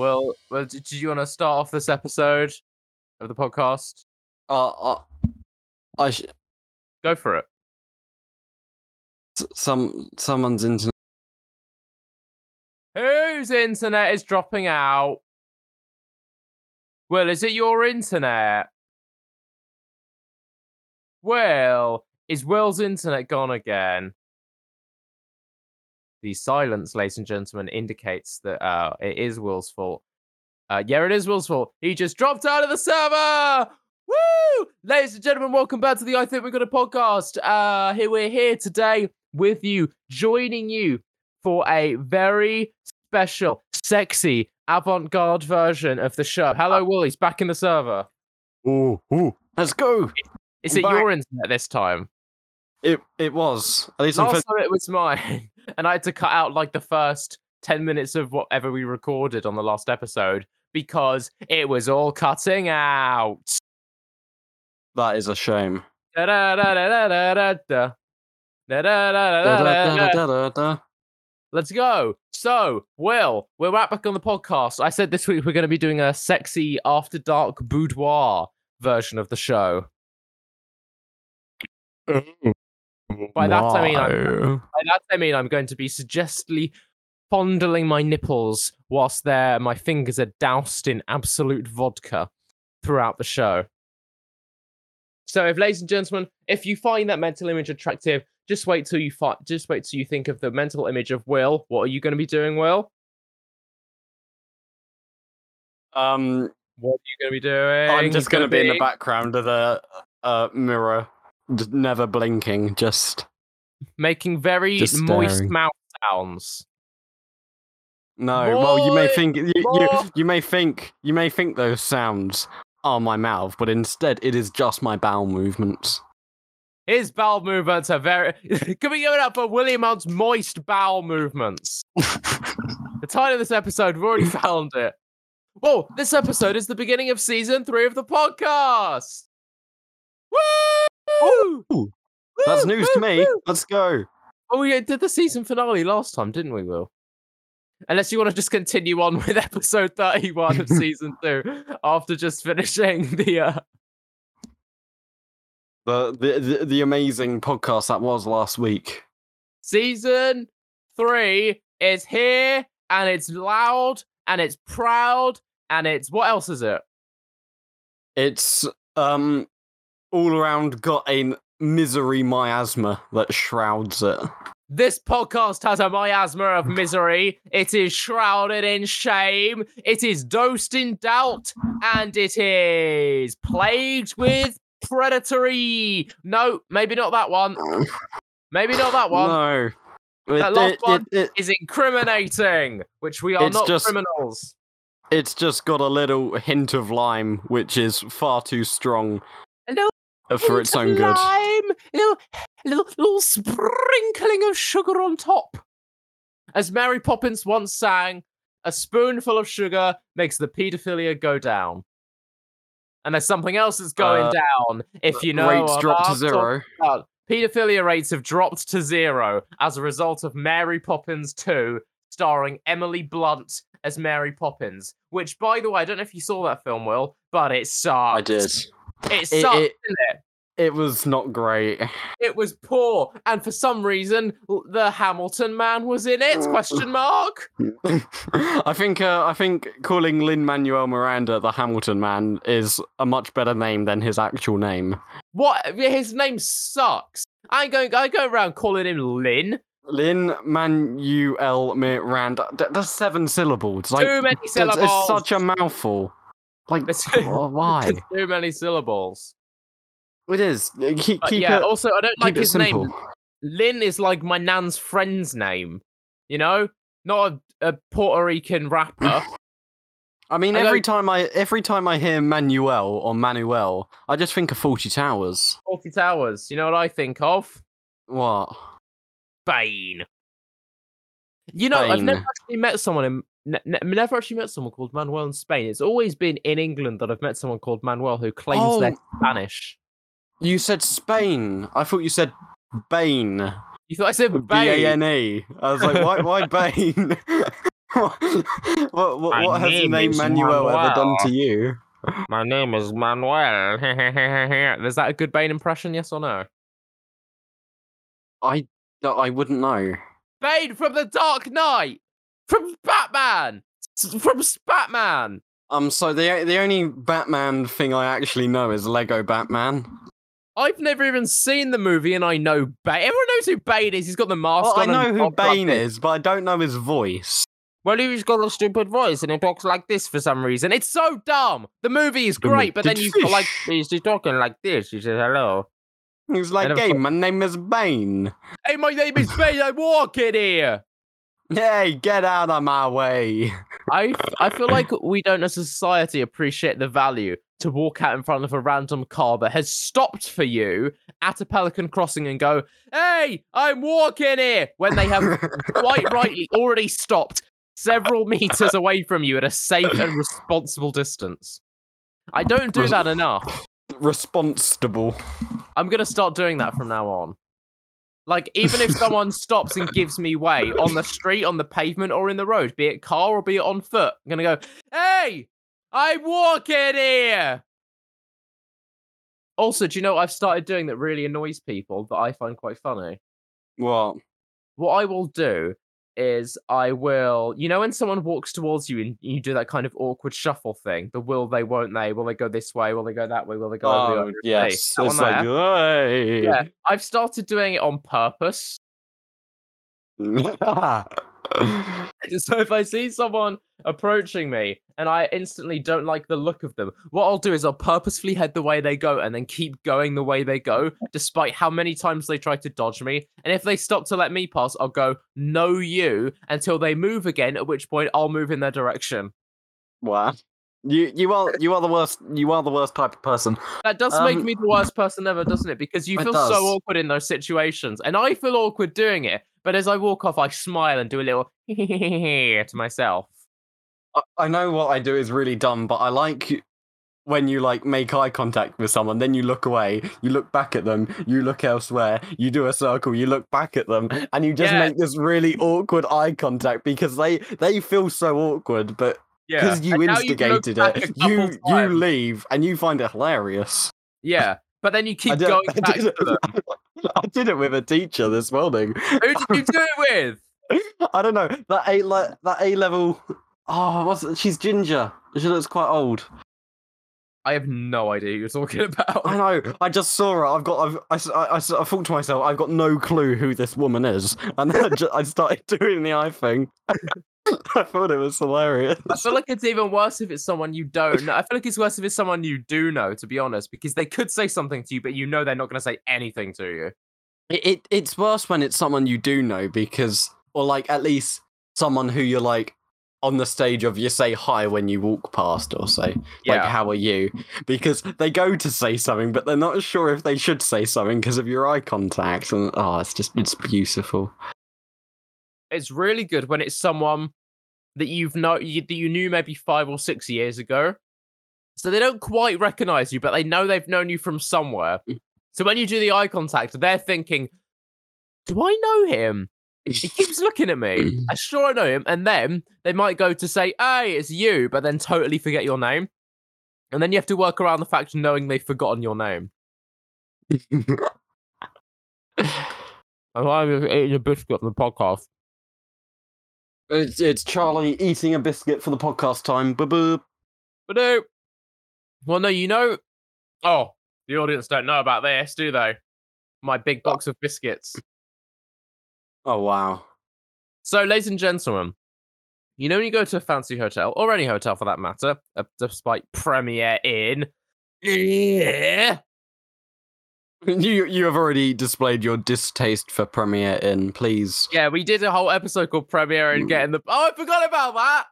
Well, well, do you want to start off this episode of the podcast? Uh, uh, I sh- Go for it. s- some someone's internet. Whose internet is dropping out? Well, is it your internet? Well, is Will's internet gone again? The silence, ladies and gentlemen, indicates that uh, it is Will's fault. Uh, yeah, it is Will's fault. He just dropped out of the server. Woo! Ladies and gentlemen, welcome back to the I Think We're Gonna podcast. Uh, here we're here today with you, joining you for a very special, sexy, avant-garde version of the show. Hello, Will. He's back in the server. Ooh, ooh, let's go. Is I'm it your internet this time? It it was at least Last first. time it was mine, and I had to cut out like the first ten minutes of whatever we recorded on the last episode because it was all cutting out. That is a shame. Let's go. So, Will, we're right back on the podcast. I said this week we're going to be doing a sexy after dark boudoir version of the show. By that I mean I'm- By that I mean I'm going to be suggestly fondling my nipples whilst there my fingers are doused in Absolut vodka throughout the show. So, if ladies and gentlemen, if you find that mental image attractive, just wait till you fi- just wait till you think of the mental image of Will. What are you going to be doing, Will? Um, What are you going to be doing? I'm just gonna, be in the background of the uh mirror, just never blinking. Just making very Just moist mouth sounds. no. well, you may think you, you you may think you may think those sounds are my mouth, but instead it is just my bowel movements. His bowel movements are very. Can we give it up for William Hunt's moist bowel movements? The title of this episode, we've already found it. Whoa, this episode is the beginning of season three of the podcast. Woo! Ooh, That's Woo, news to me. woo. Let's go. Oh, we did the season finale last time, didn't we, Will? Unless you want to just continue on with episode 31 of season two after just finishing the. Uh... The, the the the amazing podcast that was last week. Season three is here and it's loud and it's proud and it's. What else is it? It's um all around got a misery miasma that shrouds it. This podcast has a miasma of misery. It is shrouded in shame. It is dosed in doubt. And it is plagued with predatory. No, maybe not that one. Maybe not that one. no. That It- last it- one it- Is incriminating, which we are not just- criminals. it's just got a little hint of lime, which is far too strong A little for its own good. Lime, little, little, little sprinkling of sugar on top. As Mary Poppins once sang, a spoonful of sugar makes the paedophilia go down. And there's something else that's going Uh, down. If you know, Rates what to zero. Paedophilia rates have dropped to zero as a result of Mary Poppins 2, starring Emily Blunt as Mary Poppins. Which, by the way, I don't know if you saw that film, Will, but it sucked. I did. It sucked, it- didn't it? It was not great. It was poor, and for some reason, the Hamilton man was in it? Question mark. I think uh, I think calling Lin Manuel Miranda the Hamilton Man is a much better name than his actual name. What? His name sucks. I going. I go around calling him Lin. Lin Manuel Miranda. th- That's seven syllables. Like, Too many syllables. It's such a mouthful. Like, why? Too many syllables. It is. Uh, keep, keep yeah. it. also, I don't like his simple. name. Lynn is like my nan's friend's name. You know, not a, a Puerto Rican rapper. I mean, I every don't- time I every time I hear Manuel or Manuel, I just think of Fawlty Towers. Fawlty Towers. You know what I think of? What? Bane. You know, I've never actually met someone in. Ne- ne- never actually met someone called Manuel in Spain. It's always been in England that I've met someone called Manuel who claims they're Oh. Spanish. You said Spain. I thought you said Bane. You thought I said B A Bane? N E. I was like, why? Why Bane? what what, My what has the name is Manuel ever done to you? My name is Manuel. is that a good Bane impression? Yes or no? I I wouldn't know. Bane from the Dark Knight, from Batman, from Batman. Um, so the the only Batman thing I actually know is Lego Batman. I've never even seen the movie, and I know Bane. Everyone knows who Bane is. He's got the mask Well, I know who like Bane is, but I don't know his voice. Well, he's got a stupid voice, and he talks like this for some reason. It's so dumb. The movie is great, but then you've got like he's talking like this. He says hello. He's like, "Hey, my name is Bane. Hey, my name is Bane. I walk in here. Hey, get out of my way." I I feel like we don't as a society appreciate the value to walk out in front of a random car that has stopped for you at a Pelican Crossing and go, "Hey, I'm walking here," when they have quite rightly already stopped several meters away from you at a safe and responsible distance. I don't do that enough. Responsible. I'm gonna start doing that from now on. Like, even if someone stops and gives me way on the street, on the pavement, or in the road, be it car or be it on foot, I'm gonna go, Hey, I'm walking here. Also, do you know what I've started doing that really annoys people that I find quite funny? What? What I will do is I will, you know, when someone walks towards you and you do that kind of awkward shuffle thing, the will they, won't they? Will they go this way? Will they go that way? Will they go over the Oh, other yes. It's like, hey. Yeah, I've started doing it on purpose. So if I see someone approaching me and I instantly don't like the look of them, what I'll do is I'll purposefully head the way they go and then keep going the way they go, despite how many times they try to dodge me. And if they stop to let me pass, I'll go, no, you, until they move again, at which point I'll move in their direction. wow. You you are you are the worst you are the worst type of person. That does make Um, me the worst person ever, doesn't it? Because you feel so awkward in those situations. And I feel awkward doing it. But as I walk off, I smile and do a little to myself. I, know what I do is really dumb, but I like when you like make eye contact with someone, then you look away, you look back at them, you look elsewhere, you do a circle, you look back at them, and you just Yeah. make this really awkward eye contact because they they feel so awkward, but Yeah. because you And instigated it, couple you you leave and you find it hilarious. Yeah. But then you keep going back did to them. it, I did it with a teacher this morning. Who did you do it with? I don't know that A le- that A level. Oh, what's it? she's ginger. She looks quite old. I have no idea who you're talking about. I know. I just saw her. I've got. I've, I, I, I I thought to myself, I've got no clue who this woman is, and then I, ju- I started doing the eye thing. I thought it was hilarious. I feel like it's even worse if it's someone you don't know. I feel like it's worse if it's someone you do know, to be honest, because they could say something to you, but you know they're not going to say anything to you. It, it it's worse when it's someone you do know because, or like at least someone who you're like on the stage of. You say hi when you walk past, or say Yeah. like how are you because they go to say something but they're not sure if they should say something because of your eye contact and oh it's just it's beautiful it's really good when it's someone that you've know you, that you knew maybe five or six years ago. So they don't quite recognize you, but they know they've known you from somewhere. Mm. So when you do the eye contact, they're thinking, "Do I know him? He keeps looking at me. I sure I know him." And then they might go to say, "Hey, it's you," but then totally forget your name. And then you have to work around the fact of knowing they've forgotten your name. I'm eating a biscuit on the podcast. It's, it's charlie eating a biscuit for the podcast time boo boo But no. Well, no, you know. Oh, the audience don't know about this, do they? My big box of biscuits. oh wow So, ladies and gentlemen, you know when you go to a fancy hotel, or any hotel for that matter, uh, despite Premier Inn, yeah, you you have already displayed your distaste for Premier Inn please yeah, we did a whole episode called Premier Inn Get in the. Oh, I forgot about that.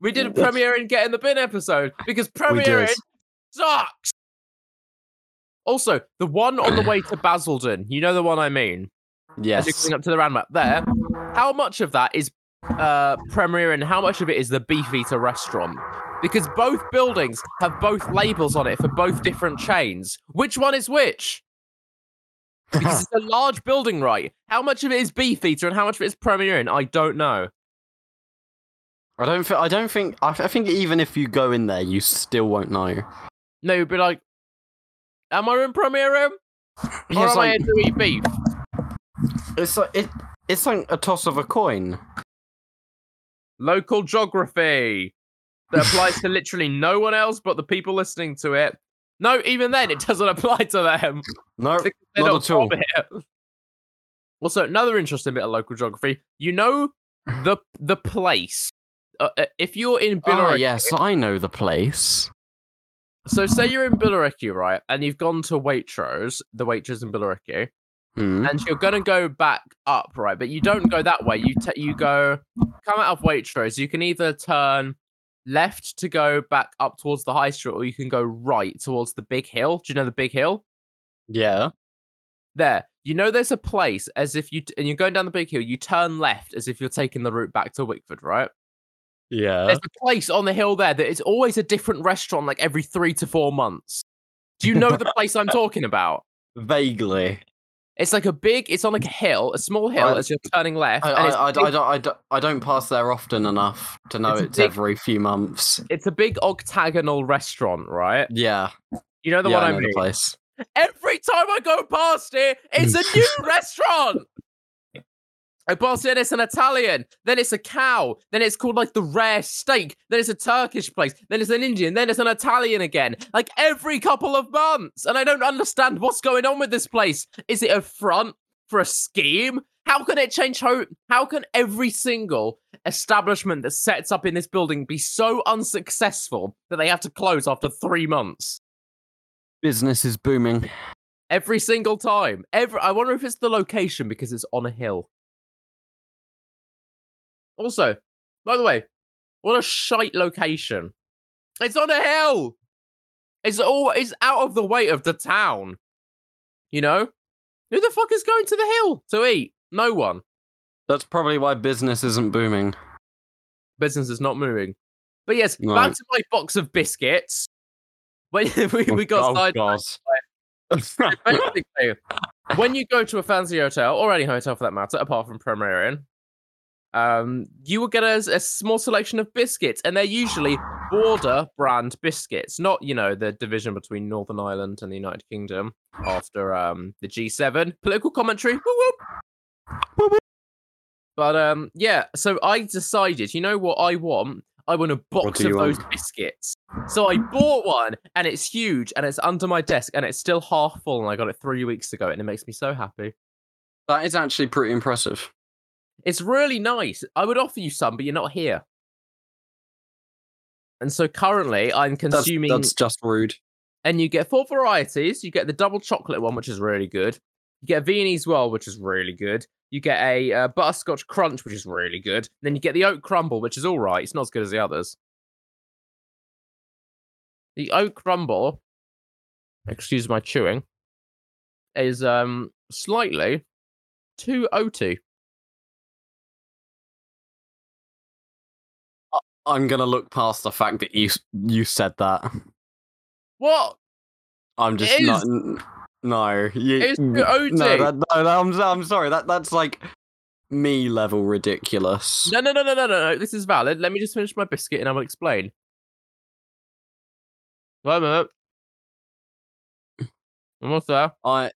We did a Premier Inn Get in the Bin episode because Premier did. Inn sucks. Also, the one on the way to Basildon, you know the one I mean. as you're yes coming up to the roundabout there, how much of that is uh Premier and how much of it is the Beefeater restaurant? Because both buildings have both labels on it for both different chains. Which one is which? Because it's a large building, right? How much of it is Beefeater and how much of it is Premier Inn? I don't know. I don't. Th- I don't think. I, th- I think even if you go in there, you still won't know. No, you'd be like, "Am I in Premier room, or Yeah, am I like, here to eat beef?" it's like it, It's like a toss of a coin. Local geography that applies to literally no one else but the people listening to it. No, even then, it doesn't apply to them. No, they're not at all. Also, another interesting bit of local geography. You know the the place. Uh, uh, if you're in Oh Billericay, yes, I know the place. so say you're in Billericay, right, and you've gone to Waitrose, the Waitrose in Billericay, Hmm. and you're gonna go back up, right? But you don't go that way. You ta you go come out of Waitrose. You can either turn left to go back up towards the high street, or you can go right towards the big hill. Do you know the big hill? Yeah. There, you know, there's a place as if you t- and you're going down the big hill. You turn left as if you're taking the route back to Wickford, right? Yeah. There's a place on the hill there that is always a different restaurant, like every three to four months. Do you know the place I'm talking about? Vaguely. It's like a big. It's on like a hill, a small hill, I- as you're turning left. I, I, I, don't, I, don't, I don't pass there often enough to know It's it's, big- every few months. it's a big octagonal restaurant, right? Yeah. You know the yeah, one I I mean. Every time I go past it, it's a new restaurant. I it, it's an Italian, then it's a cow, then it's called like the rare steak, then it's a Turkish place, then it's an Indian, then it's an Italian again, like every couple of months. And I don't understand what's going on with this place. Is it a front for a scheme? How can it change how how can every single establishment that sets up in this building be so unsuccessful that they have to close after three months? Business is booming. Every single time. Every I wonder if it's the location because it's on a hill. Also, by the way, what a shite location. It's on a hill. It's all it's out of the way of the town. You know? Who the fuck is going to the hill to eat? No one. That's probably why business isn't booming. Business is not moving. But yes, back to my box of biscuits. When we, we oh, got oh, side basically, when you go to a fancy hotel or any hotel for that matter, apart from Premier Inn, um, you will get a, a small selection of biscuits, and they're usually border brand biscuits, not you know the division between Northern Ireland and the United Kingdom after um the G7 political commentary. But um, yeah. So I decided, you know what I want? I want a box of those want? biscuits. So I bought one, and it's huge, and it's under my desk, and it's still half full, and I got it three weeks ago, and it makes me so happy. that is actually pretty impressive. It's really nice. I would offer you some, but you're not here. And so currently, I'm consuming, that's just rude. and you get four varieties. You get the double chocolate one, which is really good. You get a Viennese whirl, which is really good. You get a uh, butterscotch crunch, which is really good. Then you get the oat crumble, which is all right. It's not as good as the others. The oat crumble, excuse my chewing, is um slightly too oaty. I'm gonna look past the fact that you you said that. What? I'm just It not. is- No, you, It's too no, that, no, no, I'm, I'm sorry. That that's like me level ridiculous. No, no, no, no, no, no, no. This is valid. Let me just finish my biscuit and I will explain. Wait a minute. Almost there. I.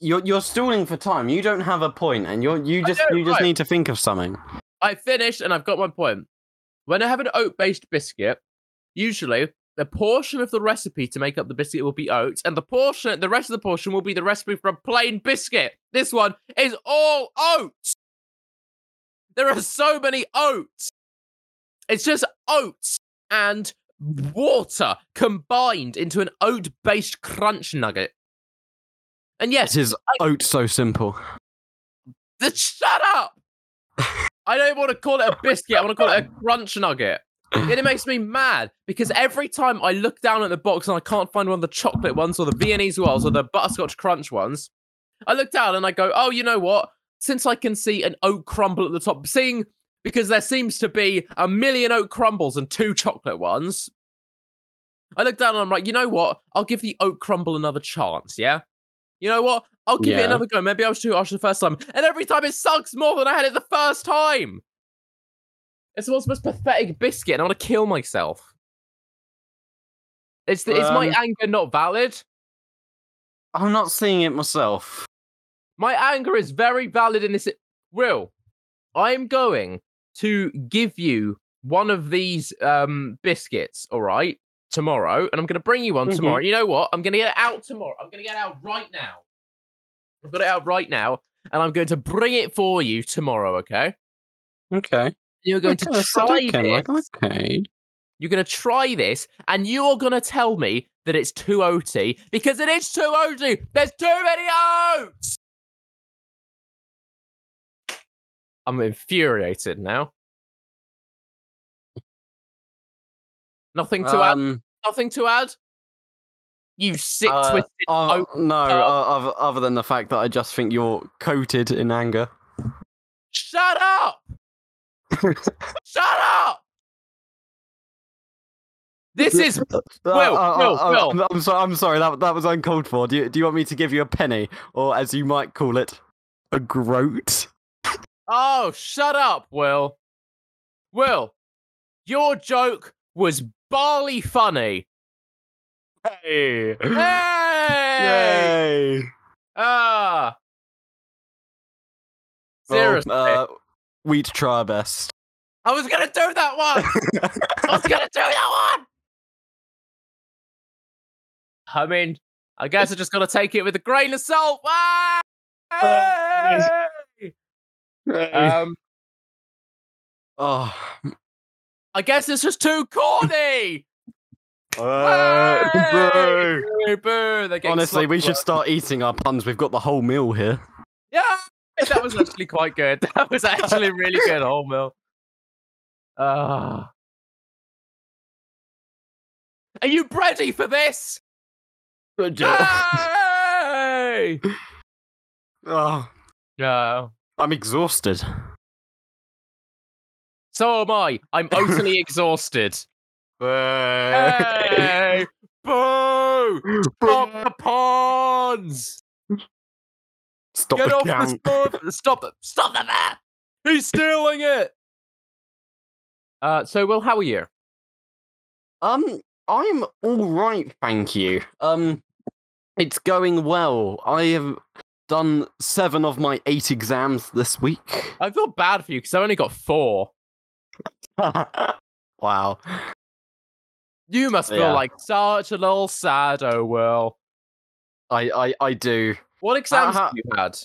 You're you're stalling for time. You don't have a point, and you're you just you just right. need to think of something. I finished and I've got my point. When I have an oat based biscuit, usually the portion of the recipe to make up the biscuit will be oats, and the portion, the rest of the portion will be the recipe for a plain biscuit. This one is all oats. There are so many oats. It's just oats and water combined into an oat based crunch nugget. And yes, This is oat so simple. Th- shut up! I don't want to call it a biscuit. I want to call it a crunch nugget. And it makes me mad because every time I look down at the box and I can't find one of the chocolate ones or the Viennese ones or the butterscotch crunch ones, I look down and I go, oh, you know what? Since I can see an oat crumble at the top, seeing because there seems to be a million oat crumbles and two chocolate ones, I look down and I'm like, you know what? I'll give the oat crumble another chance, yeah? You know what? I'll give it another go. Maybe I was too harsh the first time. And every time it sucks more than I had it the first time. It's the world's most pathetic biscuit, and I want to kill myself. It's the, is my Um, anger not valid? I'm not seeing it myself. My anger is very valid in this. Will, I'm going to give you one of these um biscuits, all right, tomorrow, and I'm going to bring you one Mhm. tomorrow. You know what? I'm going to get it out tomorrow. I'm going to get it out right now. I've got it out right now, and I'm going to bring it for you tomorrow. Okay? Okay. You're going to Okay, so try okay, this. okay. You're going to try this, and you're going to tell me that it's too OT because it is too OT. There's too many oats. I'm infuriated now. Nothing to add. Nothing to add. You sick, uh, twisted uh, no, uh, other, than the fact that I just think you're coated in anger. Shut up! Shut up! This is Uh, Will, uh, Will, uh, Will. I'm, I'm sorry. I'm sorry. That that was uncalled for. Do you do you want me to give you a penny, or as you might call it, a groat? Oh, shut up, Will. Will, your joke was barley funny. Hey! Hey! Yay! Ah. Well, Seriously. uh, we to try our best. I was gonna do that one. I was gonna do that one. I mean, I guess I just gotta take it with a grain of salt. Ah! Hey! Um, oh, I guess it's just too corny. uh, bro. Hey, boo, Honestly, we sloppy. should start eating our puns. We've got the whole meal here. Yeah, that was actually quite good. That was actually really good, whole meal. Ah. Are you ready for this? Hey! oh, No. I'm exhausted. So am I. I'm utterly exhausted. Hey! Boo! Stop the pawns! Stop Get the off count. the sport! Stop the stop the map! He's stealing it! Uh, so Will, how are you? Um, I'm all right, thank you. Um, it's going well. I have done seven of my eight exams this week. I feel bad for you because I only got four. wow. You must feel Yeah. like such a little sad, oh well. I, I, I do. What exams Uh-huh. have you had?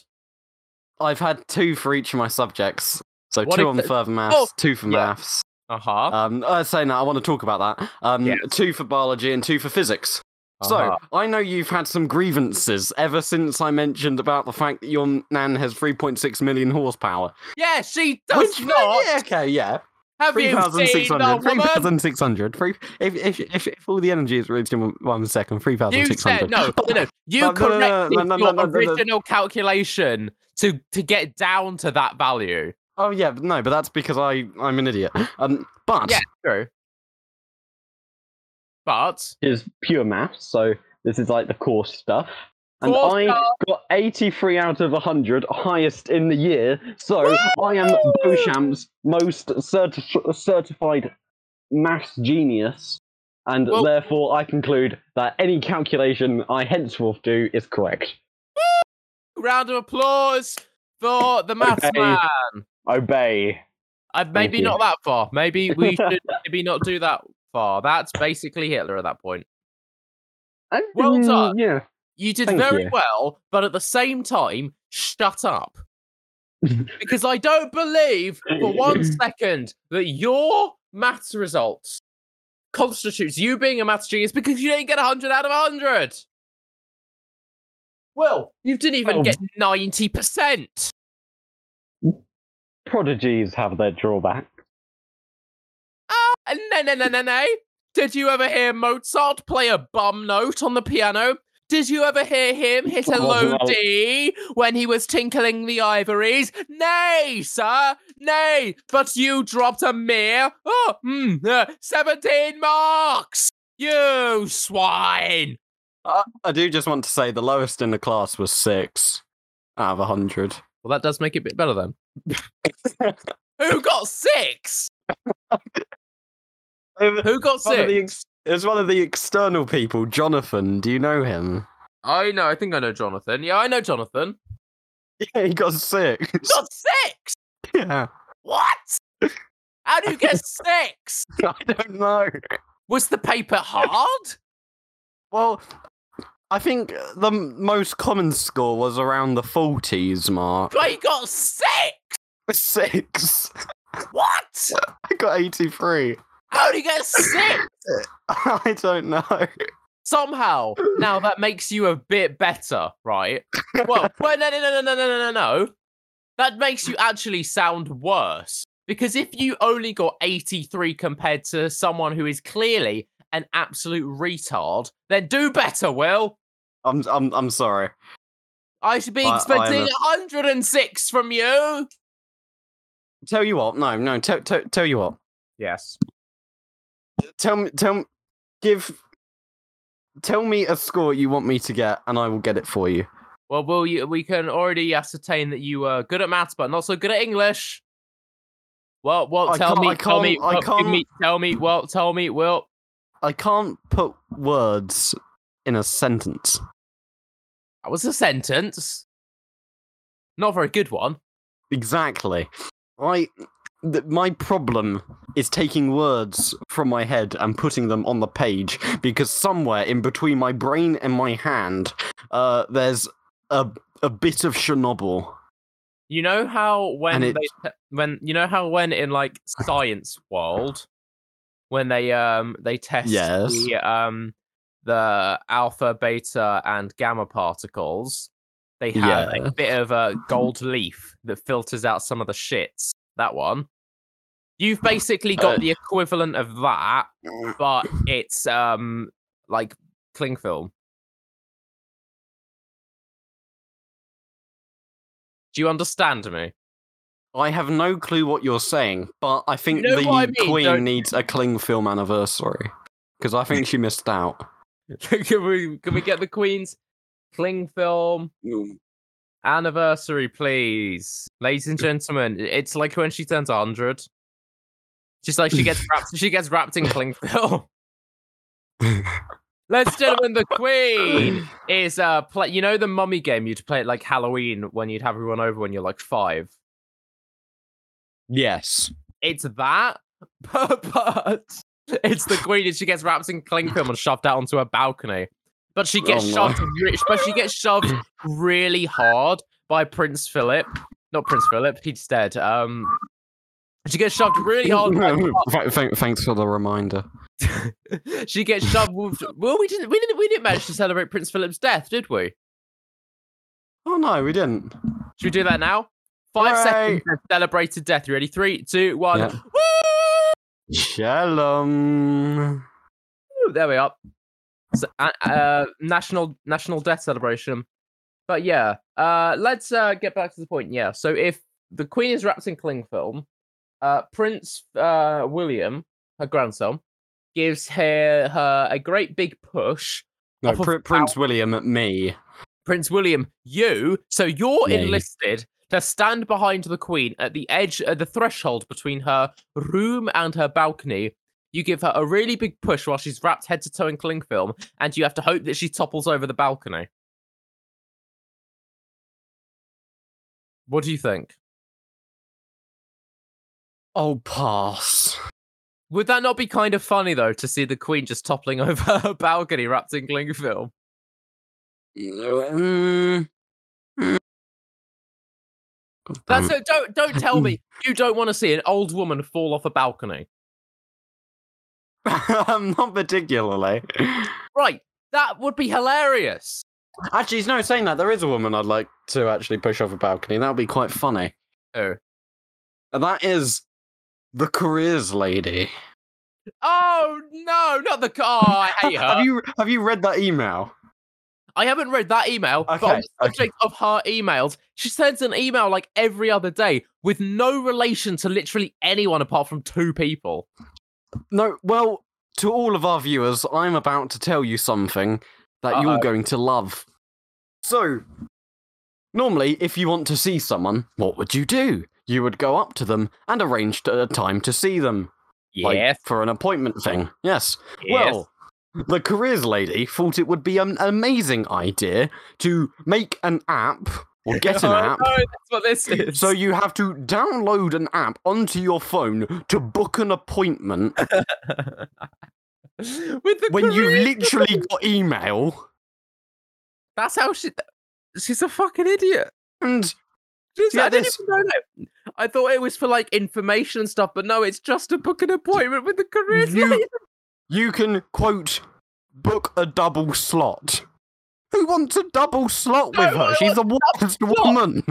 I've had two for each of my subjects. So What two on exa- further maths, Oh, two for yeah. maths. Uh-huh. Um, I say now I want to talk about that. Um, Yes. two for biology and two for physics. uh-huh. So I know you've had some grievances ever since I mentioned about the fact that your nan has 3.6 million horsepower. Yeah, she does Which- not. Yeah, okay, yeah. Have you seen the 3,600. woman? 3,600. Three- If, if, if, if all the energy is reached in one second, You 3,600. said no, no, no. You No, no, no, no, corrected no, no, your no, no, no, no. original calculation to to get down to that value. Oh yeah, but no, but that's because I I'm an idiot. Um, but Yeah, true. But is pure maths, so this is like the core stuff. And Course I got 83 out of 100, highest in the year. So I am Beauchamp's most certif- certified maths genius. And Well- therefore, I conclude that any calculation I henceforth do is correct. round of applause for the maths man. Obey. Uh, maybe not that far. Maybe we should maybe not do that far. That's basically Hitler at that point. Well done. Yeah. You did Thank very you. well, but at the same time, shut up. because I don't believe for one second that your maths results constitutes you being a maths genius because you didn't get 100 out of 100. Well, you didn't even Oh. get 90%. Prodigies have their drawback. Ah, no, no, no, no, no. Did you ever hear Mozart play a bum note on the piano? Did you ever hear him hit a low D when he was tinkling the ivories? Nay, sir, nay, but you dropped a mere oh, hmm, uh, 17 marks! You swine! I, I do just want to say the lowest in the class was six out of 100. Well, that does make it a bit better then. Who got six? Who got was one of the six? It was one of the external people, Jonathan. Do you know him? I know. I think I know Jonathan. Yeah, I know Jonathan. Yeah, he got six. Got six. yeah. What? How do you get six? I don't know. Was the paper hard? Well, I think the m- most common score was around the 40s mark. But he got six. Six. What? I got 83. How do you get sick? I don't know. Somehow, now that makes you a bit better, right? Well, well no, no, no, no, no, no, no, no. That makes you actually sound worse. Because if you only got 83 compared to someone who is clearly an absolute retard, then do better, Will. I'm I'm I'm sorry. I should be expecting I, 106 from you. Tell you what, no, no, tell t- tell you what. Yes. Tell me tell me give tell me a score you want me to get and I will get it for you. Well, Will, you, we can already ascertain that you are good at maths, but not so good at English. Well, well, tell me, tell me, I well, me, tell me, well, tell me, Will. I can't put words in a sentence. That was a sentence. Not a very good one. Exactly. I th- my problem is taking words from my head and putting them on the page because somewhere in between my brain and my hand, uh, there's a a bit of Chernobyl. You know how when it- they when you know how when in like science world when they um they test Yes. the um the alpha, beta, and gamma particles, they have Yeah. a bit of a gold leaf that filters out some of the shits. That one. You've basically got Uh, the equivalent of that, but it's um like cling film. Do you understand me? I have no clue what you're saying, but I think know the I mean, Queen don't- needs a cling film anniversary because I think she missed out. can we can we get the Queen's cling film anniversary, please, ladies and gentlemen? It's like when she turns hundred. Just like she gets wrapped, she gets wrapped in cling film. And gentlemen, the Queen is uh play. You know the Mummy game you'd play at like Halloween when you'd have everyone over when you're like five. yes. It's that, but, but it's the Queen and she gets wrapped in cling film and shoved out onto a balcony. But she gets Oh, shoved, re- but she gets shoved really hard by Prince Philip. Not Prince Philip, he's dead. Um, she gets shoved really hard. by- Th- th- thanks for the reminder. she gets shoved. Well, we didn't, we didn't, we didn't manage to celebrate Prince Philip's death, did we? Oh no, we didn't. Should we do that now? Five Hooray. seconds of celebrated death. You ready? Three, two, one. Yeah. Woo! Shalom. Ooh, there we are. Uh, uh, national national death celebration. But yeah, uh, let's uh, get back to the point. Yeah, so if the Queen is wrapped in cling film, uh, Prince uh, William, her grandson, gives her, her a great big push. No, of Pr- Prince William, me. Prince William, you, so you're Me. enlisted to stand behind the Queen at the edge, at the threshold between her room and her balcony. You give her a really big push while she's wrapped head to toe in cling film, and you have to hope that she topples over the balcony. What do you think? Oh, pass. Would that not be kind of funny though to see the Queen just toppling over her balcony wrapped in cling film? Mm. That's it. it. Don't don't tell me you don't want to see an old woman fall off a balcony. Um, Not particularly. Right, that would be hilarious. Actually, there's no, saying that, there is a woman I'd like to actually push off a balcony. That would be quite funny. Oh. And that is the careers lady. Oh no, not the car. Oh, I hate her. have you have you read that email? I haven't read that email, but on Okay, the subject of her emails, she sends an email like every other day with no relation to literally anyone apart from two people. No, well, to all of our viewers, I'm about to tell you something that Uh-oh. you're going to love. So, normally, if you want to see someone, what would you do? you would go up to them and arrange a time to see them. like, Yes. for an appointment thing. Yes. yes. Well, the careers lady thought it would be an amazing idea to make an app or get oh, an Oh, app. no, that's what this is. So you have to download an app onto your phone to book an appointment with the when you literally got email That's how she. She's a fucking idiot. and She's, Yeah, I didn't this- even know that. I thought it was for like information and stuff, but no, it's just to book an appointment with the careers You- you can quote book a double slot. Who wants a double slot No, with her? She's a worst woman.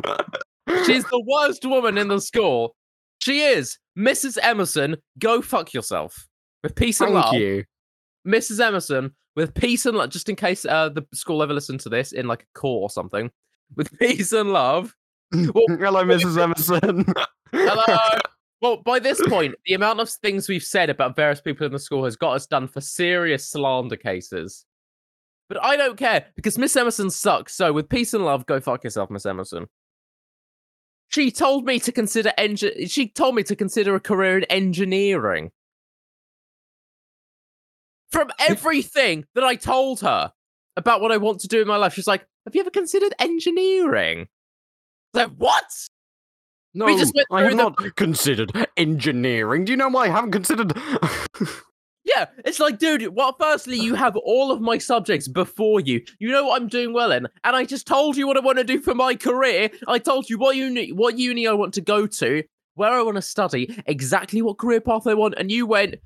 She's the worst woman in the school. She is Mrs. Emerson. Go fuck yourself with peace and Thank love. you. Mrs. Emerson with peace and love. Just in case uh, the school ever listened to this in like a court or something, with peace and love. Well, Hello, Mrs. Emerson. Hello. well, by this point, the amount of things we've said about various people in the school has got us done for serious slander cases. But I don't care because Miss Emerson sucks. So, with peace and love, go fuck yourself, Miss Emerson. She told me to consider engi- She told me to consider a career in engineering. From everything that I told her about what I want to do in my life, she's like, "Have you ever considered engineering?" I was like, what? No, just went I have the- not considered engineering. Do you know why I haven't considered? Yeah, it's like, dude, well, firstly, you have all of my subjects before you. You know what I'm doing well in. And I just told you what I want to do for my career. I told you what uni, what uni I want to go to, where I want to study, exactly what career path I want. And you went,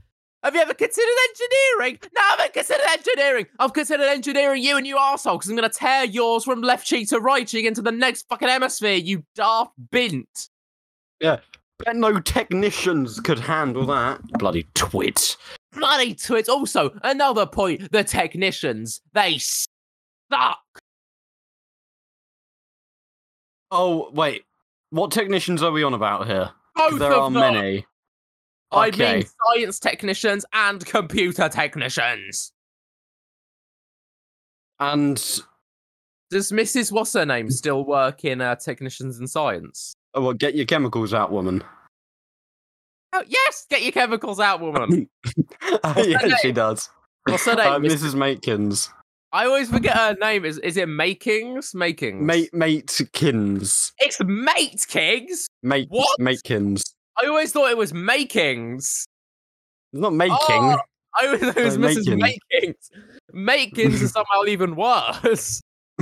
Have you ever considered engineering? No, I haven't considered engineering. I've considered engineering you and you arsehole, because I'm going to tear yours from left cheek to right cheek into the next fucking hemisphere, you daft bint. Yeah, Bet no technicians could handle that. Bloody twit. Bloody twits. Also, another point the technicians, they suck. Oh wait, what technicians are we on about here? Both there of are them. many. I Okay. mean science technicians and computer technicians. And Does Mrs. What's her name still work in uh, technicians and science? oh, well, get your chemicals out, woman. Oh yes, get your chemicals out, woman. yeah, she does. What's her name? Uh, Miss- Mrs. Matkins. I always forget her name. Is is it Makings? Makings. Mate, Matekins. It's Mate Kings. Mate, What? Matekins. I always thought it was Makings. It's not making. Oh, I always thought it was No, Mrs. Makins. Makings. Makings is somehow even worse.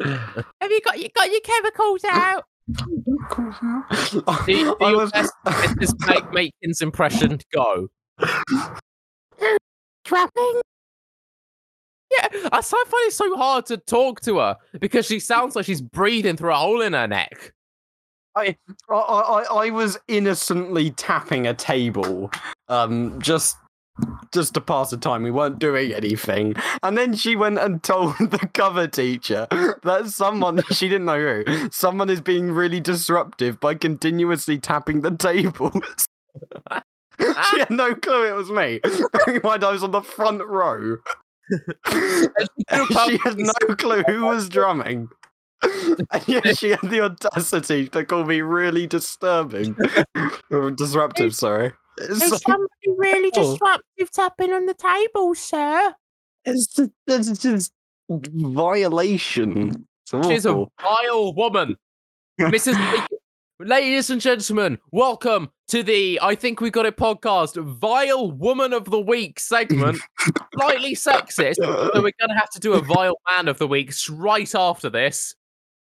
Have you got you got your chemicals out? Do you- do I your was best Mrs. Make Makins impression go. Trapping? Yeah, I find it so hard to talk to her because she sounds like she's breathing through a hole in her neck. I, I, I, I was innocently tapping a table, um, just, just to pass the time. We weren't doing anything, and then she went and told the cover teacher that someone she didn't know who, someone is being really disruptive by continuously tapping the tables. she had no clue it was me. Mind I was on the front row. she had no clue who was drumming. And yet she had the audacity to call me really disturbing. Disruptive, sorry. It's, Is somebody really Oh. disruptive tapping on the table, sir? it's, just, it's just violation. It's She's a vile woman. Mrs. Ladies and gentlemen, welcome to the I Think We Got It podcast, Vile Woman of the Week segment. Slightly sexist, so we're going to have to do a Vile Man of the Week right after this.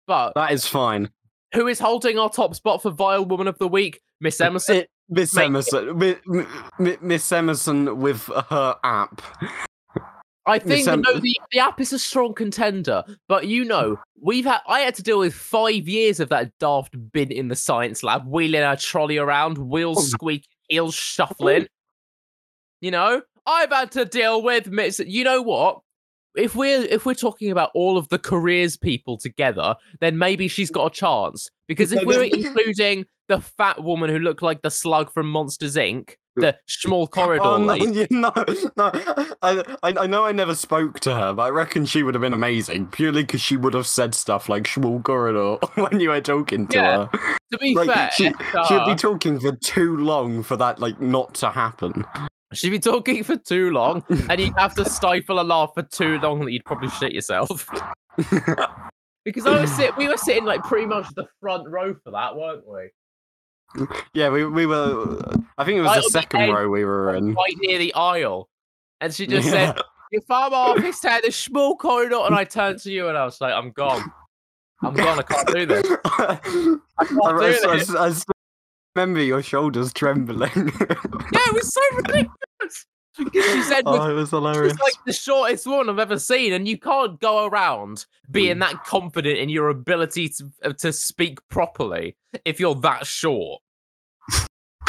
But That is fine. who is holding our top spot for Vile Woman of the Week? Miss uh, Emerson. It- Miss Make- Emerson, Mi- Mi- Mi- Miss Emerson with her app. I think Em- no, the, the app is a strong contender, but you know, we've had I had to deal with five years of that daft bin in the science lab, wheeling our trolley around, wheels Oh. squeaking, heels shuffling. You know, I've had to deal with miss. You know what? If we're if we're talking about all of the careers people together, then maybe she's got a chance. Because if we're including the fat woman who looked like the slug from Monsters Inc., the small oh, corridor Oh, no, yeah, no, no. I, I, I know I never spoke to her, but I reckon she would have been amazing purely because she would have said stuff like "small corridor" when you were talking to Yeah. her. To be Like fair, she, she'd be talking for too long for that like not to happen. she'd be talking for too long, and you'd have to stifle a laugh for too long that you'd probably shit yourself. Because I was sit, we were sitting like pretty much the front row for that, weren't we? Yeah, we we were. I think it was the on the second row we were in. Right near the aisle, and she just Yeah. said, "Your farm office had a small corridor," and I turned to you and I was like, "I'm gone. I'm gone. I can't do this. I can't I, do I, I, this." I still remember your shoulders trembling. Yeah, it was so ridiculous. Because she said, oh, it was hilarious. It's like the shortest one I've ever seen, and you can't go around being that confident in your ability to uh, to speak properly if you're that short.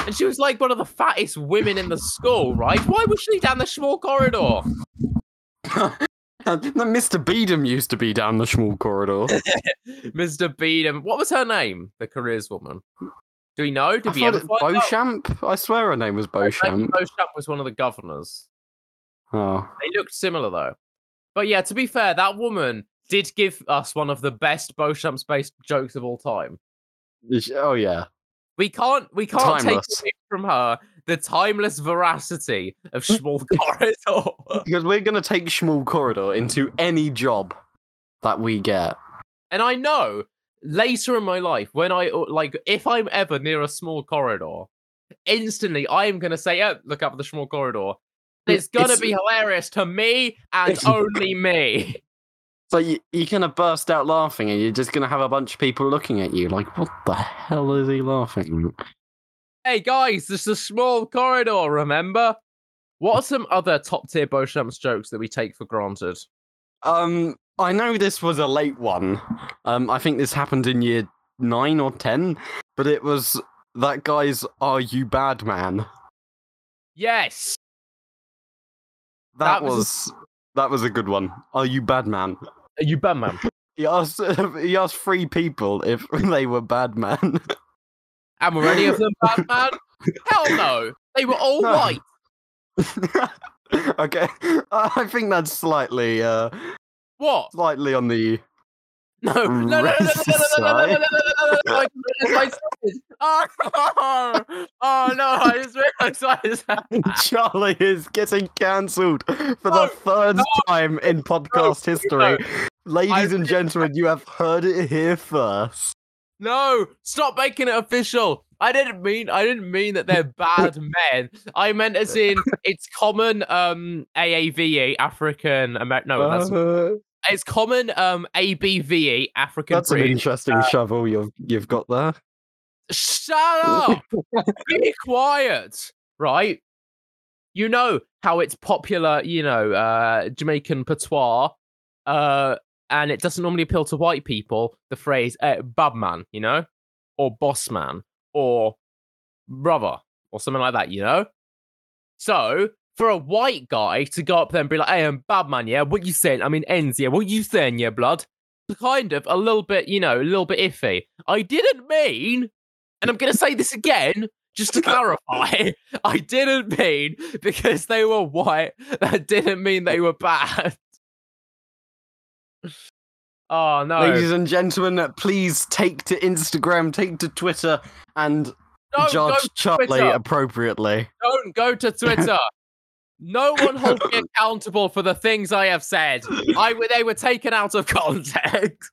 And she was like one of the fattest women in the school, right? Why was she down the small corridor? Mr. Beedham used to be down the small corridor. Mr. Beedham. What was her name? The careers woman. Do we know? Did I we ever it, find out? Beauchamp? I swear her name was Beauchamp. Beauchamp was one of the governors. Oh. They looked similar though. But yeah, to be fair, that woman did give us one of the best Beauchamp's based jokes of all time. Oh, yeah. We can't we can't Timeless. take away from her the timeless veracity of Small Corridor. Because we're going to take small corridor into any job that we get. And I know later in my life, when I like if I'm ever near a small corridor, instantly I am gonna say, Oh, look up the small corridor. It's gonna It's- be hilarious to me and only me. So you, you're going to burst out laughing and you're just going to have a bunch of people looking at you like, what the hell is he laughing? Hey guys, this is a small corridor, remember? What are some other top tier Beauchamp's jokes that we take for granted? Um, I know this was a late one. Um, I think this happened in year nine or ten, but it was that guy's "Are you bad man?" Yes. That, That was a- that was a good one. Are you bad man? Are you Batman? He asked he asked three people if they were bad man. And were any of them bad man? Hell no. They were all No. white. okay, I think that's slightly uh What? slightly on the No, no, no, no, no, no, no, no, no, no, no, no, no, no, no, I just realised I said- Oh, oh no, I just realised I just Charlie is getting cancelled for No, the third time in podcast history. Ladies and gentlemen, you have heard it here first. No, stop making it official. I didn't mean I didn't mean that they're bad men. I meant as in it's common um AAVE African American no that's Uh, it's common um ABVE African that's an British. interesting shovel you've you've got there. Shut up. Be quiet, right? You know how it's popular, you know, uh Jamaican patois uh and it doesn't normally appeal to white people, the phrase uh, bubman, you know, or boss man, or brother, or something like that, you know? So, for a white guy to go up there and be like, hey, I'm Babman, yeah, what you saying? I mean, ends, yeah, what you saying, yeah, blood? Kind of a little bit, you know, a little bit iffy. I didn't mean, and I'm going to say this again, just to clarify, I didn't mean because they were white, that didn't mean they were bad. Oh no! Ladies and gentlemen, please take to Instagram, take to Twitter, and Don't judge Charlie Twitter. appropriately. Don't go to Twitter. no one holds me accountable for the things I have said. I they were taken out of context.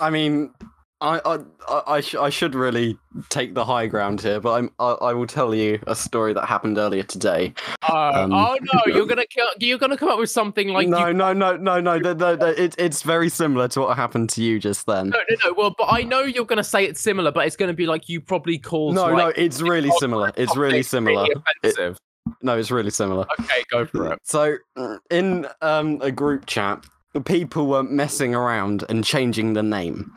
I mean, I I I, sh- I should really take the high ground here, but I'm I, I will tell you a story that happened earlier today. Oh, Um, oh no! You're gonna you're gonna come up with something like no, you, no, no, no, no, no, no, no, It, it's very similar to what happened to you just then. no, no, no. Well, but I know you're gonna say it's similar, but it's gonna be like you probably called. No, no, it's really similar. It's really similar. really offensive. No, it's really similar. Okay, go for it. So, in um, a group chat, the people were messing around and changing the name.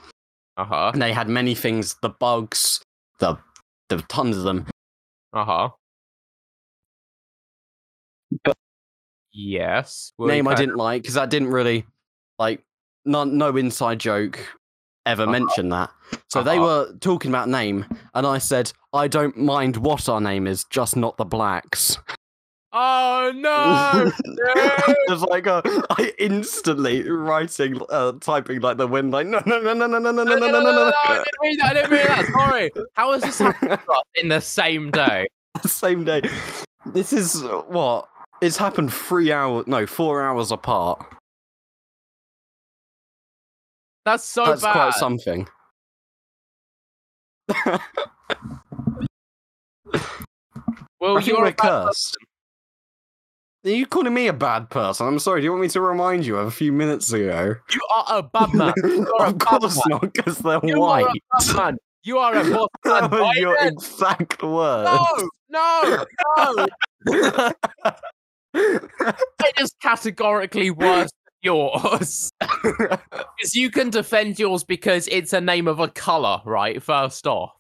Uh huh. And they had many things the bugs, the, the tons of them. Uh huh. But- yes. Well, name I didn't like because I didn't really, like, no, no inside joke ever Uh-huh. mentioned that. So they Uh-huh. were talking about name, and I said, I don't mind what our name is, just not the blacks. Oh no! no! It's like uh, I instantly writing, uh, typing like the wind, like no, no, no, no, no, no, no, no, no, no, no, no, no. I didn't read that. I didn't read that. Sorry. How has this happened in the same day? Same day. This is uh, what it's happened three hours, no, four hours apart. That's so That's bad. quite something. Well, I think you are we're a bad cursed. Are you calling me a bad person? I'm sorry. Do you want me to remind you of a few minutes ago? You are a bad man. of bad course man. not, because they're You white. are a bad man. You are a boss man. That was your then? exact words. No, no, no. It is categorically worse yours. Because you can defend yours because it's a name of a colour, right? First off.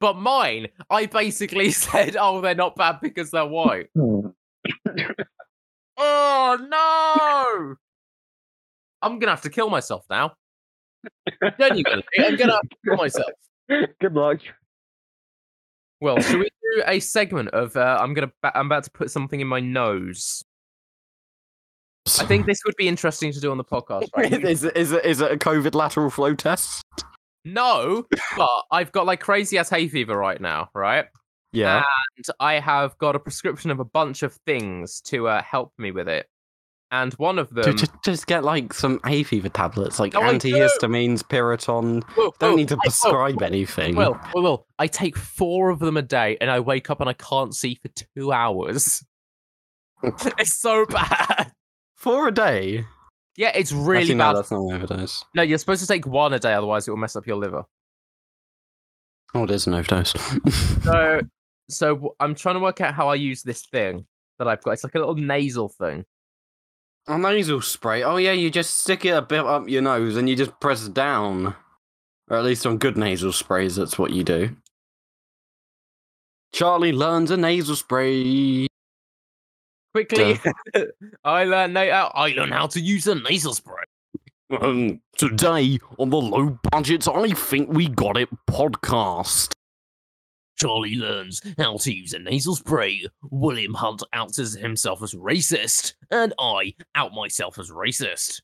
But mine, I basically said, oh, they're not bad because they're white. Oh, no! I'm going to have to kill myself now. Genuinely, I'm going to have to kill myself. Good luck. Well, should we do a segment of uh, I'm gonna ba- I'm about to put something in my nose. I think this would be interesting to do on the podcast. Right? is, it, is, it, is it a COVID lateral flow test? no, but I've got like crazy ass hay fever right now, right? Yeah. And I have got a prescription of a bunch of things to uh, help me with it. And one of them. just, just get like some hay fever tablets, like No, antihistamines, Piriton. Will, Don't Will, need to Will, prescribe anything. Well, Will, Will, I take four of them a day, and I wake up and I can't see for two hours. it's so bad. For a day. Yeah, it's really Actually, bad. no, that's not an overdose. No, you're supposed to take one a day, otherwise it will mess up your liver. Oh, it is an overdose. So, so I'm trying to work out how I use this thing that I've got. It's like a little nasal thing. a nasal spray. Oh yeah, you just stick it a bit up your nose and you just press down. Or at least on good nasal sprays, that's what you do. Charlie learns a nasal spray. Quickly, I learned. na- uh, I learned how to use a nasal spray. Um, today on the low budget, I think we got it podcast. Charlie learns how to use a nasal spray. William Hunt outs himself as racist, and I out myself as racist.